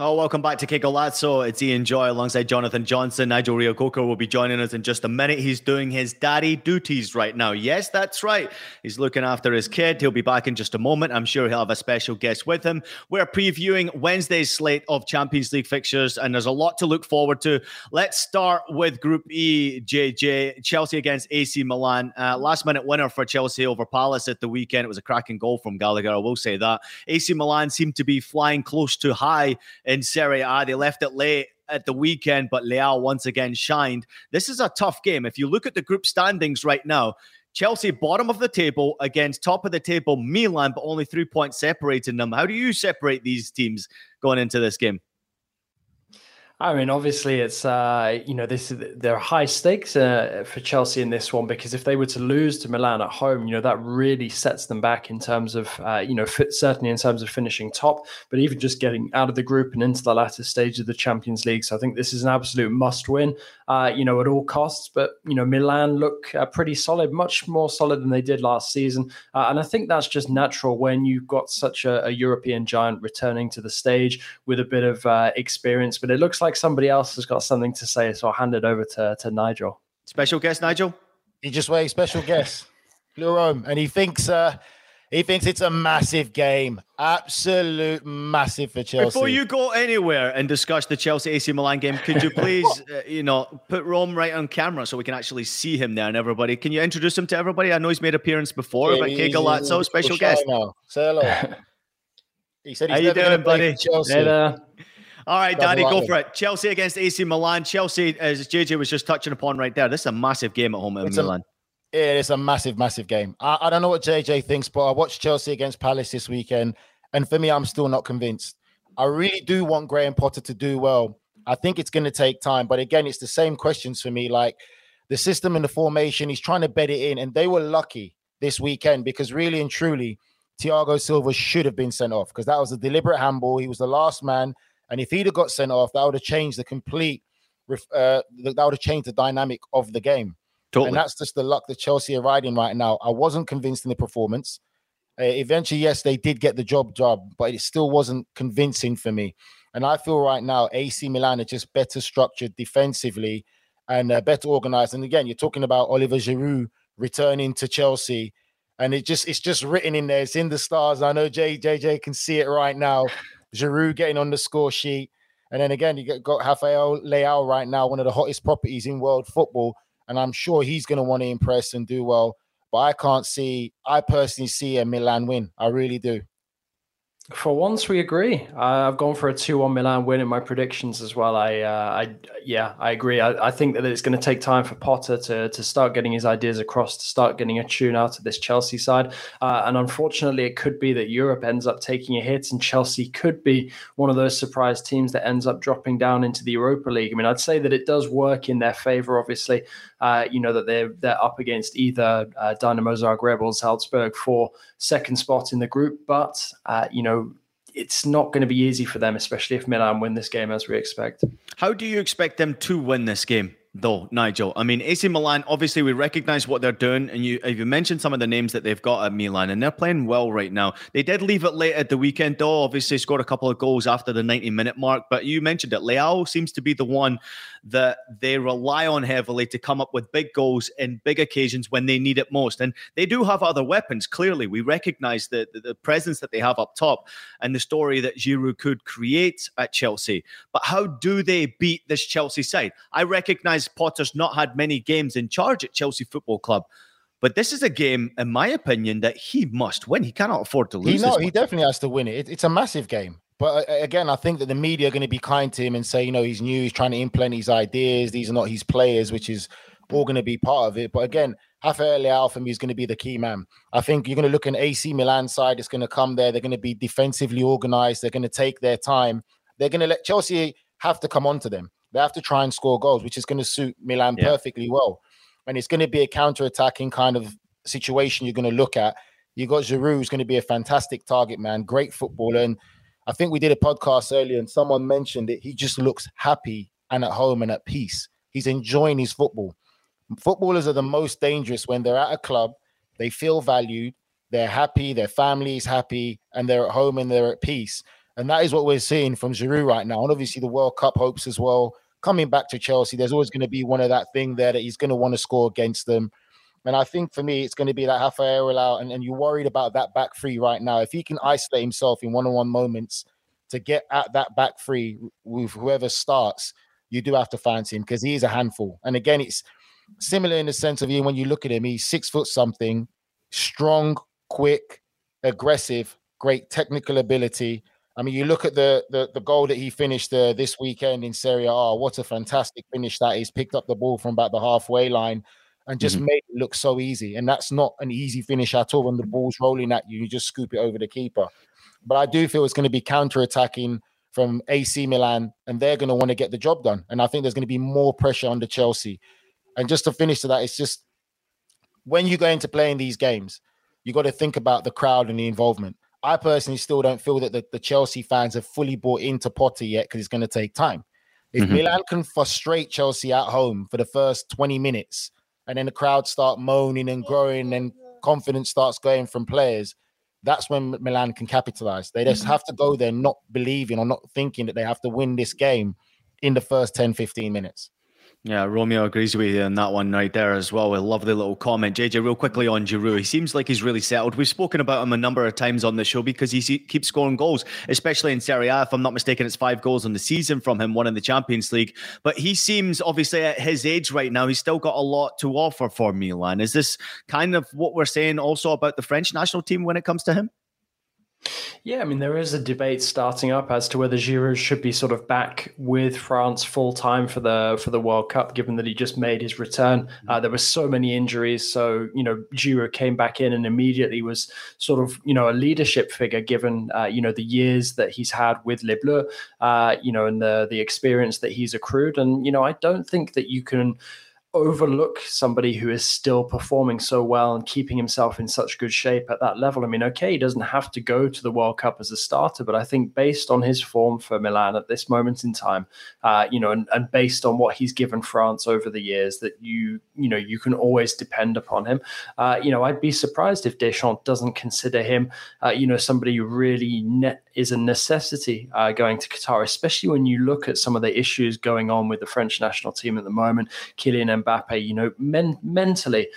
Speaker 2: Oh, welcome back to Qué Golazo. It's Ian Joy alongside Jonathan Johnson. Nigel Reo-Coker will be joining us in just a minute. He's doing his daddy duties right now. Yes, that's right. He's looking after his kid. He'll be back in just a moment. I'm sure he'll have a special guest with him. We're previewing Wednesday's slate of Champions League fixtures, and there's a lot to look forward to. Let's start with Group E, JJ. Chelsea against AC Milan. Uh, last minute winner for Chelsea over Palace at the weekend. It was a cracking goal from Gallagher, I will say that. AC Milan seemed to be flying close to high in Serie A. They left it late at the weekend, but Leao once again shined. This is a tough game. If you look at the group standings right now, Chelsea bottom of the table against top of the table Milan, but only three points separating them. How do you separate these teams going into this game?
Speaker 5: I mean, obviously, it's uh, you know this there are high stakes uh, for Chelsea in this one because if they were to lose to Milan at home, you know that really sets them back in terms of uh, you know fit, certainly in terms of finishing top, but even just getting out of the group and into the latter stage of the Champions League. So I think this is an absolute must-win, uh, you know, at all costs. But you know, Milan look uh, pretty solid, much more solid than they did last season, uh, and I think that's just natural when you've got such a, a European giant returning to the stage with a bit of experience. But it looks like like somebody else has got something to say, so I'll hand it over to, to Nigel.
Speaker 2: Special guest, Nigel.
Speaker 3: He just wait, special guest, Rome, and he thinks uh, he thinks it's a massive game, absolute massive for Chelsea.
Speaker 2: Before you go anywhere and discuss the Chelsea AC Milan game, could you *laughs* please, uh, you know, put Rome right on camera so we can actually see him there and everybody? Can you introduce him to everybody? I know he's made appearance before, yeah, but Qué Golazo, special guest.
Speaker 3: Now. Say hello. *laughs*
Speaker 2: he said he's How you doing, buddy? Chelsea. Hey. All right, Daddy, go for it. Chelsea against AC Milan. Chelsea, as JJ was just touching upon right there, this is a massive game at home in it's Milan.
Speaker 3: A, it is a massive, massive game. I, I don't know what JJ thinks, but I watched Chelsea against Palace this weekend, and for me, I'm still not convinced. I really do want Graham Potter to do well. I think it's going to take time, but again, it's the same questions for me. Like the system and the formation, he's trying to bed it in, and they were lucky this weekend because really and truly, Thiago Silva should have been sent off because that was a deliberate handball. He was the last man, and if he'd have got sent off, that would have changed the complete. Uh, that would have changed the dynamic of the game. Totally. And that's just the luck that Chelsea are riding right now. I wasn't convinced in the performance. Uh, eventually, yes, they did get the job job, but it still wasn't convincing for me. And I feel right now AC Milan are just better structured defensively and uh, better organized. And again, you're talking about Oliver Giroud returning to Chelsea, and it just it's just written in there. It's in the stars. I know J, JJ can see it right now. Giroud getting on the score sheet, and then again you got Rafael Leao right now, one of the hottest properties in world football, and I'm sure he's going to want to impress and do well. But I can't see. I personally see a Milan win. I really do.
Speaker 5: For once, we agree. I've gone for a two-one Milan win in my predictions as well. I, uh, I, yeah, I agree. I, I, think that it's going to take time for Potter to to start getting his ideas across, to start getting a tune out of this Chelsea side. Uh, and unfortunately, it could be that Europe ends up taking a hit, and Chelsea could be one of those surprise teams that ends up dropping down into the Europa League. I mean, I'd say that it does work in their favor. Obviously, uh, you know that they're they're up against either uh, Dinamo Zagreb or Salzburg for second spot in the group, but uh, you know it's not going to be easy for them, especially if Milan win this game as we expect.
Speaker 2: How do you expect them to win this game? though, Nigel. I mean, AC Milan, obviously, we recognize what they're doing, and you you mentioned some of the names that they've got at Milan, and they're playing well right now. They did leave it late at the weekend, though. Obviously, scored a couple of goals after the 90 minute mark, but you mentioned it. Leao seems to be the one that they rely on heavily to come up with big goals in big occasions when they need it most. And they do have other weapons, clearly. We recognize the, the, the presence that they have up top and the story that Giroud could create at Chelsea. But how do they beat this Chelsea side? I recognize Potter's not had many games in charge at Chelsea Football Club. But this is a game, in my opinion, that he must win. He cannot afford to lose.
Speaker 3: He, no, he definitely has to win it. it. It's a massive game. But uh, again, I think that the media are going to be kind to him and say, you know, he's new, he's trying to implement his ideas. These are not his players, which is all going to be part of it. But again, Rafael Leao for me is going to be the key man. I think you're going to look at an AC Milan side. It's going to come there. They're going to be defensively organized. They're going to take their time. They're going to let Chelsea have to come onto them. They have to try and score goals, which is going to suit Milan yeah. perfectly well. And it's going to be a counter-attacking kind of situation you're going to look at. You got Giroud, who's going to be a fantastic target man, great footballer. And I think we did a podcast earlier, and someone mentioned it. He just looks happy and at home and at peace. He's enjoying his football. Footballers are the most dangerous when they're at a club, they feel valued, they're happy, their family is happy, and they're at home and they're at peace. And that is what we're seeing from Giroud right now. And obviously the World Cup hopes as well. Coming back to Chelsea, there's always going to be one of that thing there that he's going to want to score against them. And I think for me, it's going to be that Rafael out, and, and you're worried about that back three right now. If he can isolate himself in one-on-one moments to get at that back three with whoever starts, you do have to fancy him because he is a handful. And again, it's similar in the sense of you when you look at him, he's six foot something, strong, quick, aggressive, great technical ability. I mean, you look at the the, the goal that he finished uh, this weekend in Serie A. What a fantastic finish that is! Picked up the ball from about the halfway line and just mm-hmm. made it look so easy. And that's not an easy finish at all. When the ball's rolling at you, you just scoop it over the keeper. But I do feel it's going to be counter attacking from AC Milan, and they're going to want to get the job done. And I think there's going to be more pressure on the Chelsea. And just to finish to that, it's just when you go into playing these games, you got to think about the crowd and the involvement. I personally still don't feel that the, the Chelsea fans have fully bought into Potter yet because it's going to take time. If mm-hmm. Milan can frustrate Chelsea at home for the first 20 minutes and then the crowd start moaning and growing and confidence starts going from players, that's when Milan can capitalize. They just mm-hmm. have to go there not believing or not thinking that they have to win this game in the first 10, 15 minutes.
Speaker 2: Yeah, Romeo agrees with you on that one right there as well. A lovely little comment. JJ, real quickly on Giroud. He seems like he's really settled. We've spoken about him a number of times on the show because he keeps scoring goals, especially in Serie A. If I'm not mistaken, it's five goals on the season from him, one in the Champions League. But he seems, obviously, at his age right now, he's still got a lot to offer for Milan. Is this kind of what we're saying also about the French national team when it comes to him?
Speaker 5: Yeah, I mean, there is a debate starting up as to whether Giroud should be sort of back with France full time for the for the World Cup, given that he just made his return. Uh, there were so many injuries, so you know, Giroud came back in and immediately was sort of you know a leadership figure, given uh, you know the years that he's had with Les Bleus, uh, you know, and the the experience that he's accrued. And you know, I don't think that you can overlook somebody who is still performing so well and keeping himself in such good shape at that level. I mean, okay, he doesn't have to go to the World Cup as a starter, but I think based on his form for Milan at this moment in time, uh, you know, and, and based on what he's given France over the years, that you, you know, you can always depend upon him. Uh, you know, I'd be surprised if Deschamps doesn't consider him, uh, you know, somebody who really net is a necessity uh, going to Qatar, especially when you look at some of the issues going on with the French national team at the moment. Kylian Mbappe, you know, men- mentally,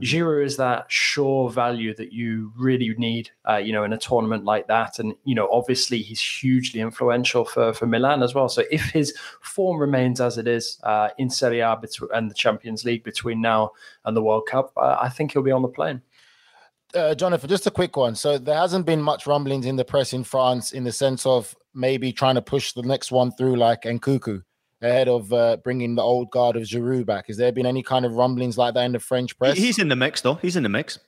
Speaker 5: Giroud is that sure value that you really need, uh, you know, in a tournament like that. And, you know, obviously he's hugely influential for, for Milan as well. So if his form remains as it is uh, in Serie A and the Champions League between now and the World Cup, uh, I think he'll be on the plane
Speaker 3: uh, Jonathan, just a quick one. So there hasn't been much rumblings in the press in France in the sense of maybe trying to push the next one through like Nkunku ahead of uh, bringing the old guard of Giroud back. Has there been any kind of rumblings like that in the French press?
Speaker 2: He's in the mix, though. He's in the mix.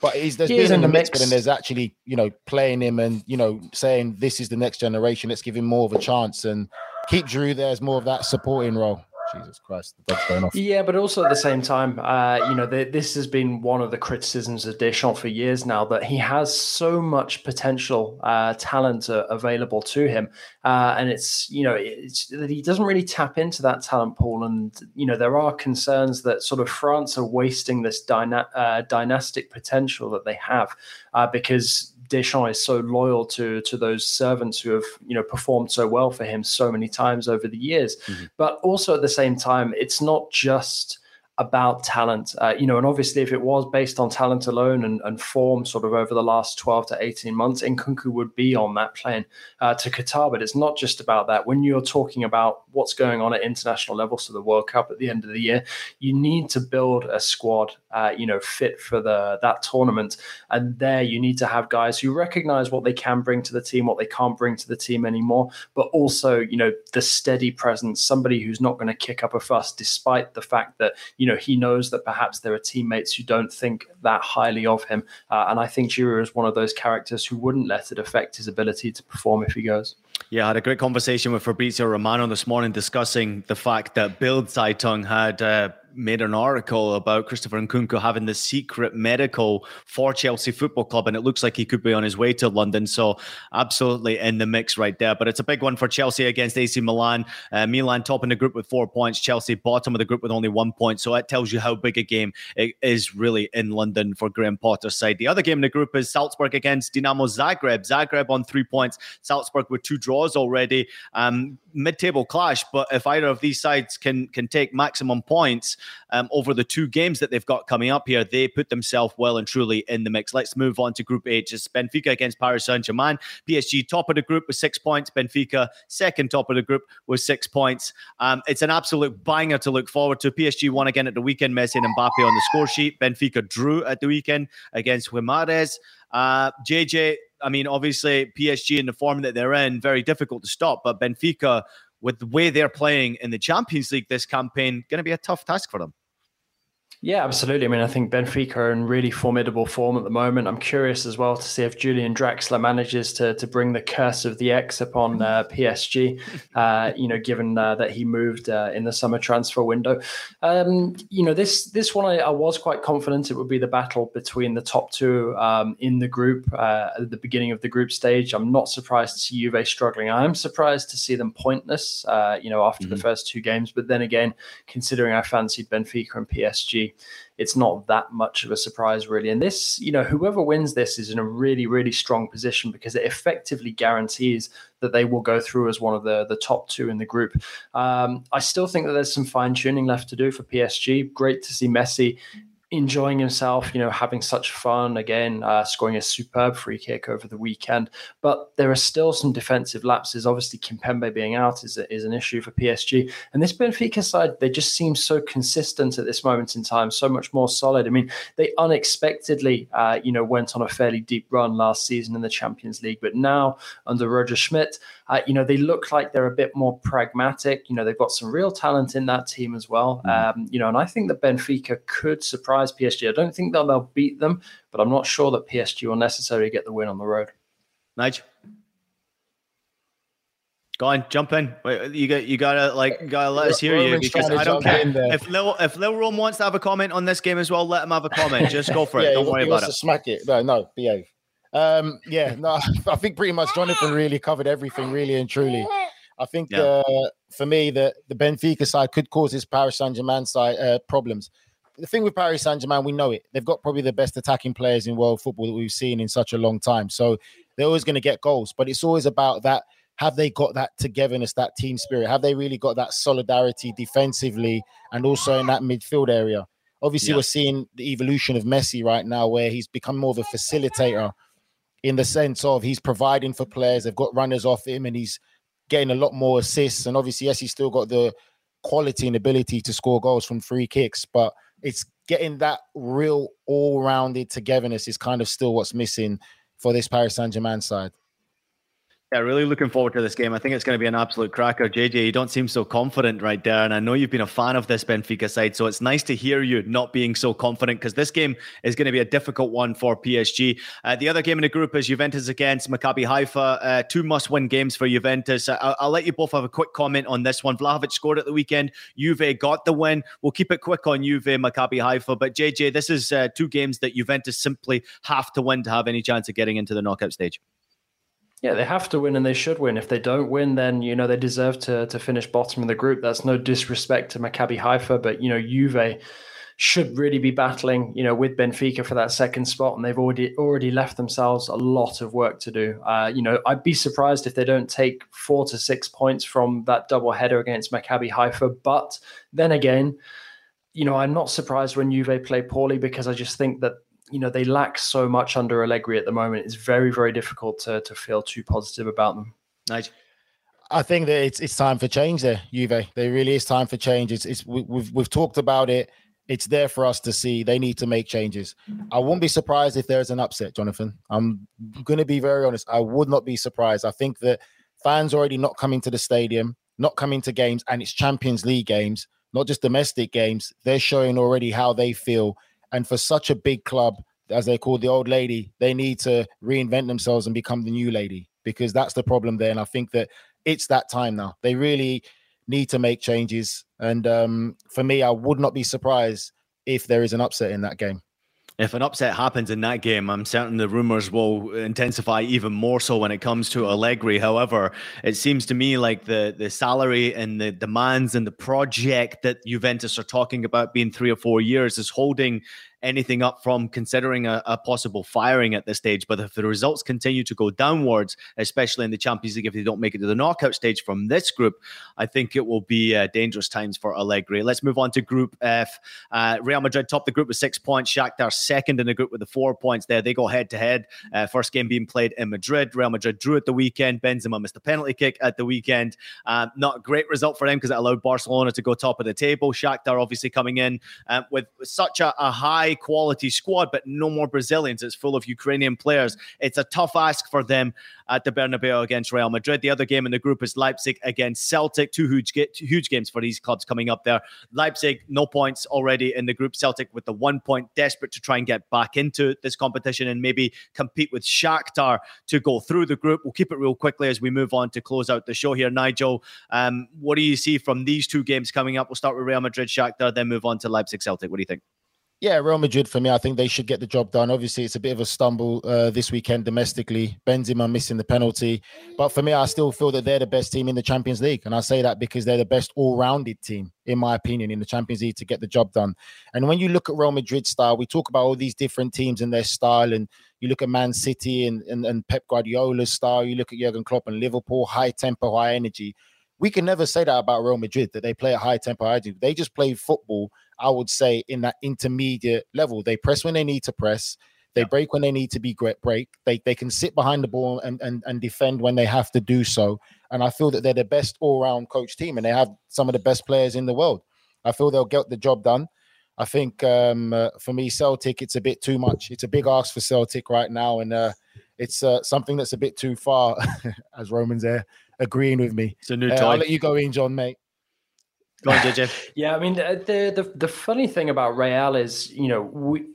Speaker 3: But he's there's he been in the mix, mix, but then there's actually you know playing him and you know saying this is the next generation. Let's give him more of a chance and keep Giroud there as more of that supporting role. Jesus Christ, the dog's going off.
Speaker 5: Yeah, but also at the same time, uh, you know, the, this has been one of the criticisms of Deschamps for years now that he has so much potential uh, talent uh, available to him, uh, and it's you know it's that he doesn't really tap into that talent pool, and you know there are concerns that sort of France are wasting this dyna- uh, dynastic potential that they have uh, because Deschamps is so loyal to to those servants who have you know performed so well for him so many times over the years. Mm-hmm. But also at the same time, it's not just about talent. Uh, you know, and obviously, if it was based on talent alone and, and form, sort of over the last twelve to eighteen months, Nkunku would be on that plane uh, to Qatar. But it's not just about that. When you're talking about what's going on at international level, so the World Cup at the end of the year, you need to build a squad, uh, you know, fit for the that tournament. And there, you need to have guys who recognize what they can bring to the team, what they can't bring to the team anymore, but also, you know, the steady presence, somebody who's not going to kick up a fuss, despite the fact that you know he knows that perhaps there are teammates who don't think that highly of him. Uh, and I think Giroud is one of those characters who wouldn't let it affect his ability to perform if he goes.
Speaker 2: Yeah, I had a great conversation with Fabrizio Romano this morning discussing the fact that Bild Zeitung had uh, made an article about Christopher Nkunku having the secret medical for Chelsea Football Club, and it looks like he could be on his way to London. So, absolutely in the mix right there. But it's a big one for Chelsea against AC Milan. Uh, Milan top in the group with four points, Chelsea bottom of the group with only one point. So, it tells you how big a game it is really in London for Graham Potter's side. The other game in the group is Salzburg against Dinamo Zagreb. Zagreb on three points, Salzburg with two draws already. Um, mid-table clash, but if either of these sides can can take maximum points um, over the two games that they've got coming up here, they put themselves well and truly in the mix. Let's move on to Group H. It's Benfica against Paris Saint-Germain. PSG top of the group with six points. Benfica second top of the group with six points. Um, it's an absolute banger to look forward to. PSG won again at the weekend. Messi and Mbappe on the score sheet. Benfica drew at the weekend against Guimarães. Uh, JJ, I mean, obviously PSG in the form that they're in, very difficult to stop. But Benfica, with the way they're playing in the Champions League this campaign, going to be a tough task for them.
Speaker 5: Yeah, absolutely. I mean, I think Benfica are in really formidable form at the moment. I'm curious as well to see if Julian Draxler manages to to bring the curse of the X upon uh, *laughs* PSG. Uh, you know, given uh, that he moved uh, in the summer transfer window. Um, you know, this this one I, I, was quite confident it would be the battle between the top two um, in the group uh, at the beginning of the group stage. I'm not surprised to see Juve struggling. I am surprised to see them pointless. Uh, you know, after mm-hmm. the first two games. But then again, considering I fancied Benfica and PSG it's not that much of a surprise, really. And this, you know, whoever wins this is in a really, really strong position because it effectively guarantees that they will go through as one of the, the top two in the group. Um, I still think that there's some fine tuning left to do for PSG. Great to see Messi enjoying himself, you know, having such fun again, uh, scoring a superb free kick over the weekend. But there are still some defensive lapses. Obviously, Kimpembe being out is, is an issue for PSG. And this Benfica side, they just seem so consistent at this moment in time, so much more solid. I mean, they unexpectedly, uh, you know, went on a fairly deep run last season in the Champions League. But now, under Roger Schmidt, uh, you know, they look like they're a bit more pragmatic. You know, they've got some real talent in that team as well. Mm. Um, you know, and I think that Benfica could surprise PSG. I don't think that they'll beat them, but I'm not sure that PSG will necessarily get the win on the road.
Speaker 2: Nigel? Go on, jump in. You got you gotta like gotta let us hear you because I don't care if Lil if Lil Rome wants to have a comment on this game as well. Let him have a comment. Just go for it. *laughs* yeah, don't worry about it.
Speaker 3: smack it. No, no, behave. Um, yeah, no, *laughs* *laughs* I think pretty much Jonathan really covered everything, really and truly. I think yeah. uh, for me, the the Benfica side could cause this Paris Saint Germain side uh, problems. The thing with Paris Saint Germain, we know it. They've got probably the best attacking players in world football that we've seen in such a long time. So they're always going to get goals, but it's always about that have they got that togetherness, that team spirit? Have they really got that solidarity defensively and also in that midfield area? Obviously, yeah. we're seeing the evolution of Messi right now, where he's become more of a facilitator in the sense of he's providing for players. They've got runners off him, and he's getting a lot more assists. And obviously, yes, he's still got the quality and ability to score goals from free kicks, but it's getting that real all-rounded togetherness is kind of still what's missing for this Paris Saint Germain side.
Speaker 2: Yeah, really looking forward to this game. I think it's going to be an absolute cracker. JJ, you don't seem so confident right there. And I know you've been a fan of this Benfica side. So it's nice to hear you not being so confident because this game is going to be a difficult one for PSG. Uh, the other game in the group is Juventus against Maccabi Haifa. Uh, two must win games for Juventus. I'll, I'll, let you both have a quick comment on this one. Vlahovic scored at the weekend. Juve got the win. We'll keep it quick on Juve, Maccabi Haifa. But JJ, this is uh, two games that Juventus simply have to win to have any chance of getting into the knockout stage.
Speaker 5: Yeah, they have to win and they should win. If they don't win, then you know they deserve to to finish bottom of the group. That's no disrespect to Maccabi Haifa, but you know Juve should really be battling, you know, with Benfica for that second spot, and they've already already left themselves a lot of work to do. Uh, you know, I'd be surprised if they don't take four to six points from that double header against Maccabi Haifa. But then again, you know, I'm not surprised when Juve play poorly because I just think that you know they lack so much under Allegri at the moment. It's very very difficult to to feel too positive about them.
Speaker 2: Nice.
Speaker 3: I think that it's it's time for change there, Juve. There really is time for change. It's it's we, we've we've talked about it. It's there for us to see. They need to make changes. I wouldn't be surprised if there's an upset, Jonathan. I'm going to be very honest. I would not be surprised. I think that fans already not coming to the stadium, not coming to games, and it's Champions League games, not just domestic games. They're showing already how they feel and for such a big club, as they call the old lady, they need to reinvent themselves and become the new lady because that's the problem there. And I think that it's that time now. They really need to make changes. And um, for me, I would not be surprised if there is an upset in that game
Speaker 2: if an upset happens in that game, I'm certain the rumors will intensify even more so when it comes to Allegri. However, it seems to me like the the salary and the demands and the project that Juventus are talking about being three or four years is holding anything up from considering a, a, possible firing at this stage. But if the results continue to go downwards, especially in the Champions League, if they don't make it to the knockout stage from this group, I think it will be uh, dangerous times for Allegri. Let's move on to Group F. Uh, Real Madrid top the group with six points. Shakhtar second in the group with the four points there. They go head to head. Uh, first game being played in Madrid. Real Madrid drew at the weekend. Benzema missed a penalty kick at the weekend. Um, not a great result for them because it allowed Barcelona to go top of the table. Shakhtar obviously coming in um, with such a, a high high quality squad, but no more Brazilians. It's full of Ukrainian players. It's a tough ask for them at the Bernabeu against Real Madrid. The other game in the group is Leipzig against Celtic. Two huge, two huge games for these clubs coming up there. Leipzig, no points already in the group. Celtic with the one point, desperate to try and get back into this competition and maybe compete with Shakhtar to go through the group. We'll keep it real quickly as we move on to close out the show here. Nigel, um, what do you see from these two games coming up? We'll start with Real Madrid, Shakhtar, then move on to Leipzig, Celtic. What do you think?
Speaker 3: Yeah, Real Madrid for me, I think they should get the job done. Obviously, it's a bit of a stumble uh, this weekend domestically. Benzema missing the penalty, but for me, I still feel that they're the best team in the Champions League, and I say that because they're the best all-rounded team, in my opinion, in the Champions League to get the job done. And when you look at Real Madrid style, we talk about all these different teams and their style, and you look at Man City and, and, and Pep Guardiola's style. You look at Jurgen Klopp and Liverpool, high tempo, high energy. We can never say that about Real Madrid that they play a high tempo, I do. They just play football I would say, in that intermediate level. They press when they need to press. They break when they need to be great break. They they can sit behind the ball and, and and defend when they have to do so. And I feel that they're the best all-round coach team and they have some of the best players in the world. I feel they'll get the job done. I think um, uh, for me, Celtic, it's a bit too much. It's a big ask for Celtic right now, and uh, it's uh, something that's a bit too far. *laughs* as Roman's there agreeing with me.
Speaker 2: It's a new
Speaker 3: uh, I'll let you go in, John, mate.
Speaker 5: Go on, JJ. *laughs* yeah, I mean, the, the the funny thing about Real is, you know, we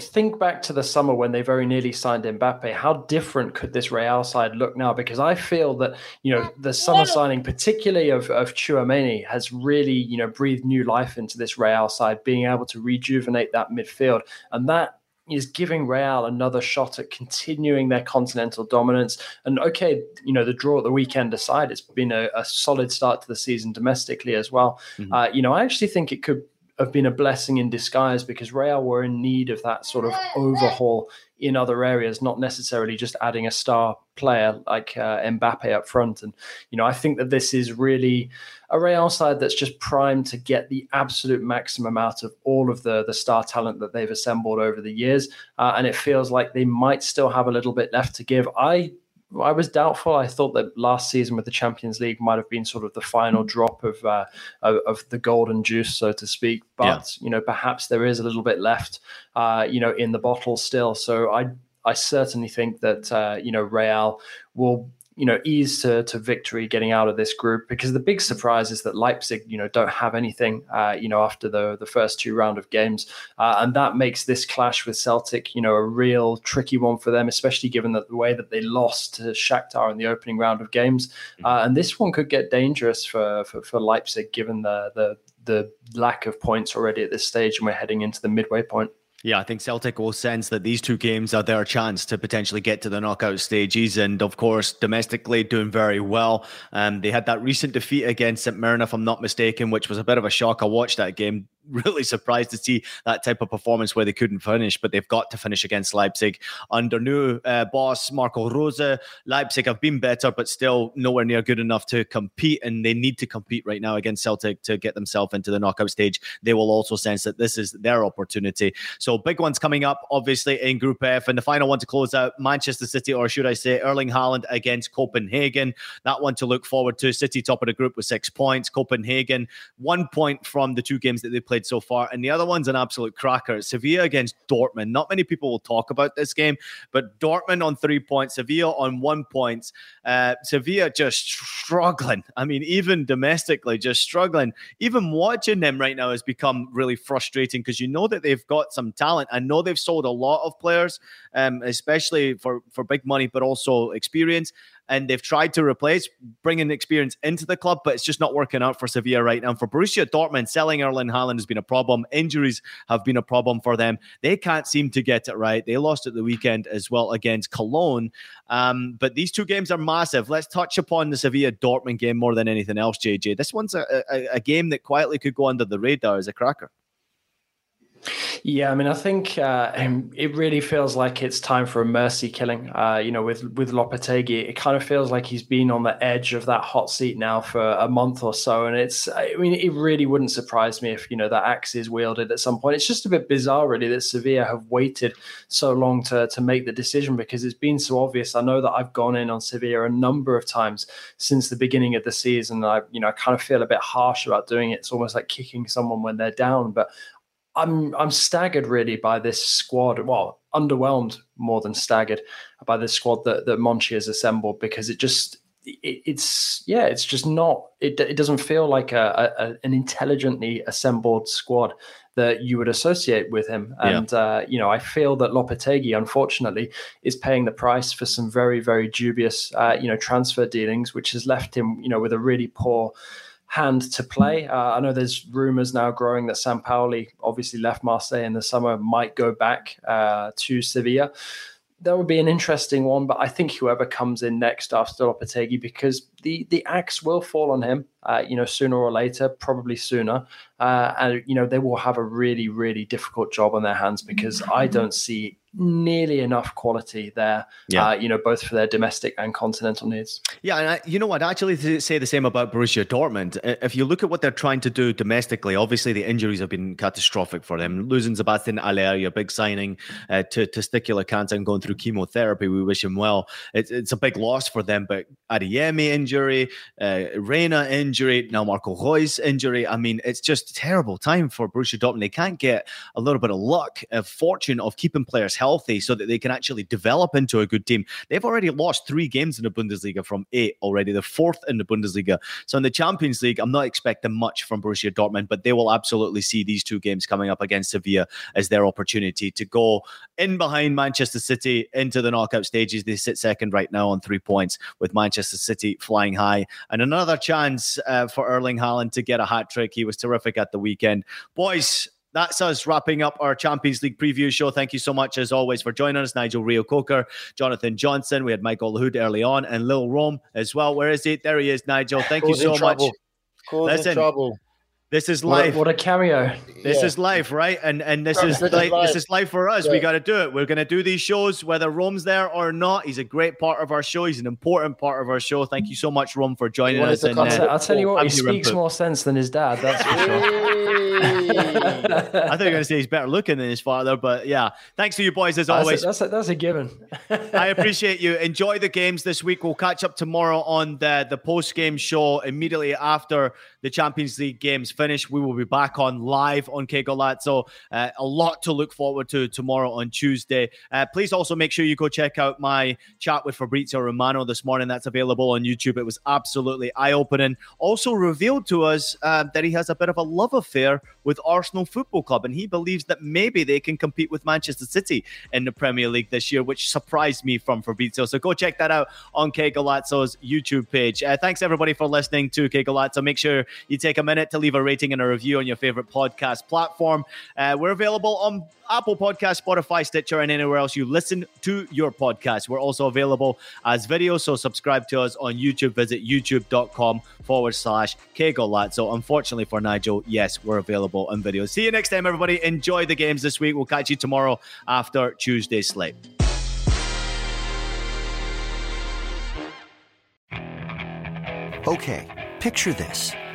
Speaker 5: think back to the summer when they very nearly signed Mbappe. How different could this Real side look now? Because I feel that you know the summer signing, particularly of of Tchouameni, has really you know breathed new life into this Real side, being able to rejuvenate that midfield, and that is giving Real another shot at continuing their continental dominance. And okay, you know, the draw at the weekend aside, it's been a, a solid start to the season domestically as well. Mm-hmm. Uh, you know, I actually think it could have been a blessing in disguise because Real were in need of that sort of overhaul in other areas, not necessarily just adding a star player like uh, Mbappe up front. And you know, I think that this is really a Real side that's just primed to get the absolute maximum out of all of the the star talent that they've assembled over the years. Uh, and it feels like they might still have a little bit left to give. I I was doubtful. I thought that last season with the Champions League might have been sort of the final drop of uh, of, of, the golden juice, so to speak. But yeah. you know, perhaps there is a little bit left, uh, you know, in the bottle still. So I I certainly think that uh, you know Real will you know ease to, to victory getting out of this group because the big surprise is that Leipzig you know don't have anything uh, you know after the the first two round of games uh, and that makes this clash with Celtic you know a real tricky one for them especially given that the way that they lost to Shakhtar in the opening round of games mm-hmm. uh, and this one could get dangerous for, for, for Leipzig given the the the lack of points already at this stage and we're heading into the midway point.
Speaker 2: Yeah, I think Celtic will sense that these two games are their chance to potentially get to the knockout stages. And of course, domestically doing very well. Um, they had that recent defeat against St. Mirren, if I'm not mistaken, which was a bit of a shock. I watched that game really surprised to see that type of performance where they couldn't finish, but they've got to finish against Leipzig under new uh, boss Marco Rose. Leipzig have been better, but still nowhere near good enough to compete, and they need to compete right now against Celtic to get themselves into the knockout stage. They will also sense that this is their opportunity. So big ones coming up, obviously in Group F, and the final one to close out: Manchester City, or should I say, Erling Haaland against Copenhagen. That one to look forward to. City top of the group with six points. Copenhagen one point from the two games that they played played so far. And the other one's an absolute cracker. Sevilla against Dortmund. Not many people will talk about this game, but Dortmund on three points, Sevilla on one point. Uh, Sevilla just struggling. I mean, even domestically, just struggling. Even watching them right now has become really frustrating because you know that they've got some talent. I know they've sold a lot of players, um, especially for, for big money, but also experience and they've tried to replace bringing experience into the club, but it's just not working out for Sevilla right now. For Borussia Dortmund, selling Erling Haaland has been a problem. Injuries have been a problem for them. They can't seem to get it right. They lost at the weekend as well against Cologne. Um, but these two games are massive. Let's touch upon the Sevilla Dortmund game more than anything else, JJ. This one's a, a, a game that quietly could go under the radar as a cracker.
Speaker 5: Yeah, I mean, I think uh, it really feels like it's time for a mercy killing. Uh, you know, with with Lopetegui, it kind of feels like he's been on the edge of that hot seat now for a month or so, and it's. I mean, it really wouldn't surprise me if you know that axe is wielded at some point. It's just a bit bizarre, really, that Sevilla have waited so long to to make the decision because it's been so obvious. I know that I've gone in on Sevilla a number of times since the beginning of the season. I, you know, I kind of feel a bit harsh about doing it. It's almost like kicking someone when they're down, but I'm I'm staggered really by this squad. Well, underwhelmed more than staggered by this squad that that Monchi has assembled because it just it, it's yeah, it's just not. It it doesn't feel like a, a, an intelligently assembled squad that you would associate with him. And yeah. uh, you know, I feel that Lopetegui, unfortunately, is paying the price for some very very dubious uh, you know transfer dealings, which has left him you know with a really poor hand to play. Uh, I know there's rumors now growing that Sampaoli, obviously left Marseille in the summer, might go back uh, to Sevilla. That would be an interesting one, but I think whoever comes in next after Lopetegui, because the the axe will fall on him, uh, you know, sooner or later, probably sooner, uh, and you know they will have a really really difficult job on their hands because I don't see nearly enough quality there. Yeah. Uh, you know, both for their domestic and continental needs.
Speaker 2: Yeah, and I, you know what? I actually say the same about Borussia Dortmund. If you look at what they're trying to do domestically, obviously the injuries have been catastrophic for them. Losing Sebastian Haller, your big signing uh, to testicular cancer and going through chemotherapy, we wish him well. It's, it's a big loss for them. But Adeyemi injury, uh, Reyna injury now Marco Reus injury. I mean, it's just a terrible time for Borussia Dortmund. They can't get a little bit of luck, a fortune of keeping players healthy so that they can actually develop into a good team. They've already lost three games in the Bundesliga from eight already. They're fourth in the Bundesliga. So in the Champions League, I'm not expecting much from Borussia Dortmund, but they will absolutely see these two games coming up against Sevilla as their opportunity to go in behind Manchester City into the knockout stages. They sit second right now on three points with Manchester City flying high. And another chance uh, for Erling Haaland to get a hat trick. He was terrific at the weekend. Boys, that's us wrapping up our Champions League preview show. Thank you so much, as always, for joining us. Nigel Reo-Coker, Jonathan Johnson. We had Michael Lahoud early on, and Lil Rome as well. Where is he? There he is, Nigel. Thank you so much.
Speaker 3: Listen, trouble.
Speaker 2: This is life.
Speaker 5: What, what a cameo!
Speaker 2: This yeah. is life, right? And and this is like this is life for us. Yeah. We got to do it. We're gonna do these shows whether Rome's there or not. He's a great part of our show. He's an important part of our show. Thank you so much, Rome, for joining us.
Speaker 5: And, uh, I'll tell you what, he speaks more sense than his dad. That's for sure. *laughs*
Speaker 2: I thought you were going to say he's better looking than his father, but yeah. Thanks to you boys as always.
Speaker 5: That's a, that's a, that's a given. *laughs*
Speaker 2: I *laughs* appreciate you. Enjoy the games this week. We'll catch up tomorrow on the the post game show immediately after the Champions League games finish. We will be back on live on Qué Golazo. Uh, a lot to look forward to tomorrow on Tuesday. Uh, please also make sure you go check out my chat with Fabrizio Romano this morning. That's available on YouTube. It was absolutely eye opening. Also revealed to us uh, that he has a bit of a love affair with Arsenal Football Club, and he believes that maybe they can compete with Manchester City in the Premier League this year, which surprised me from Fabrizio. So go check that out on Qué Golazo's YouTube page. Uh, thanks everybody for listening to Que Golazzo. Make sure you take a minute to leave a rating and a review on your favorite podcast platform. Uh, we're available on Apple Podcast, Spotify, Stitcher, and anywhere else you listen to your podcast. We're also available as video, so subscribe to us on YouTube. Visit youtube.com forward slash So, Unfortunately for Nigel, yes, we're available on video. See you next time, everybody. Enjoy the games this week. We'll catch you tomorrow after Tuesday's slate.
Speaker 7: Okay, picture this.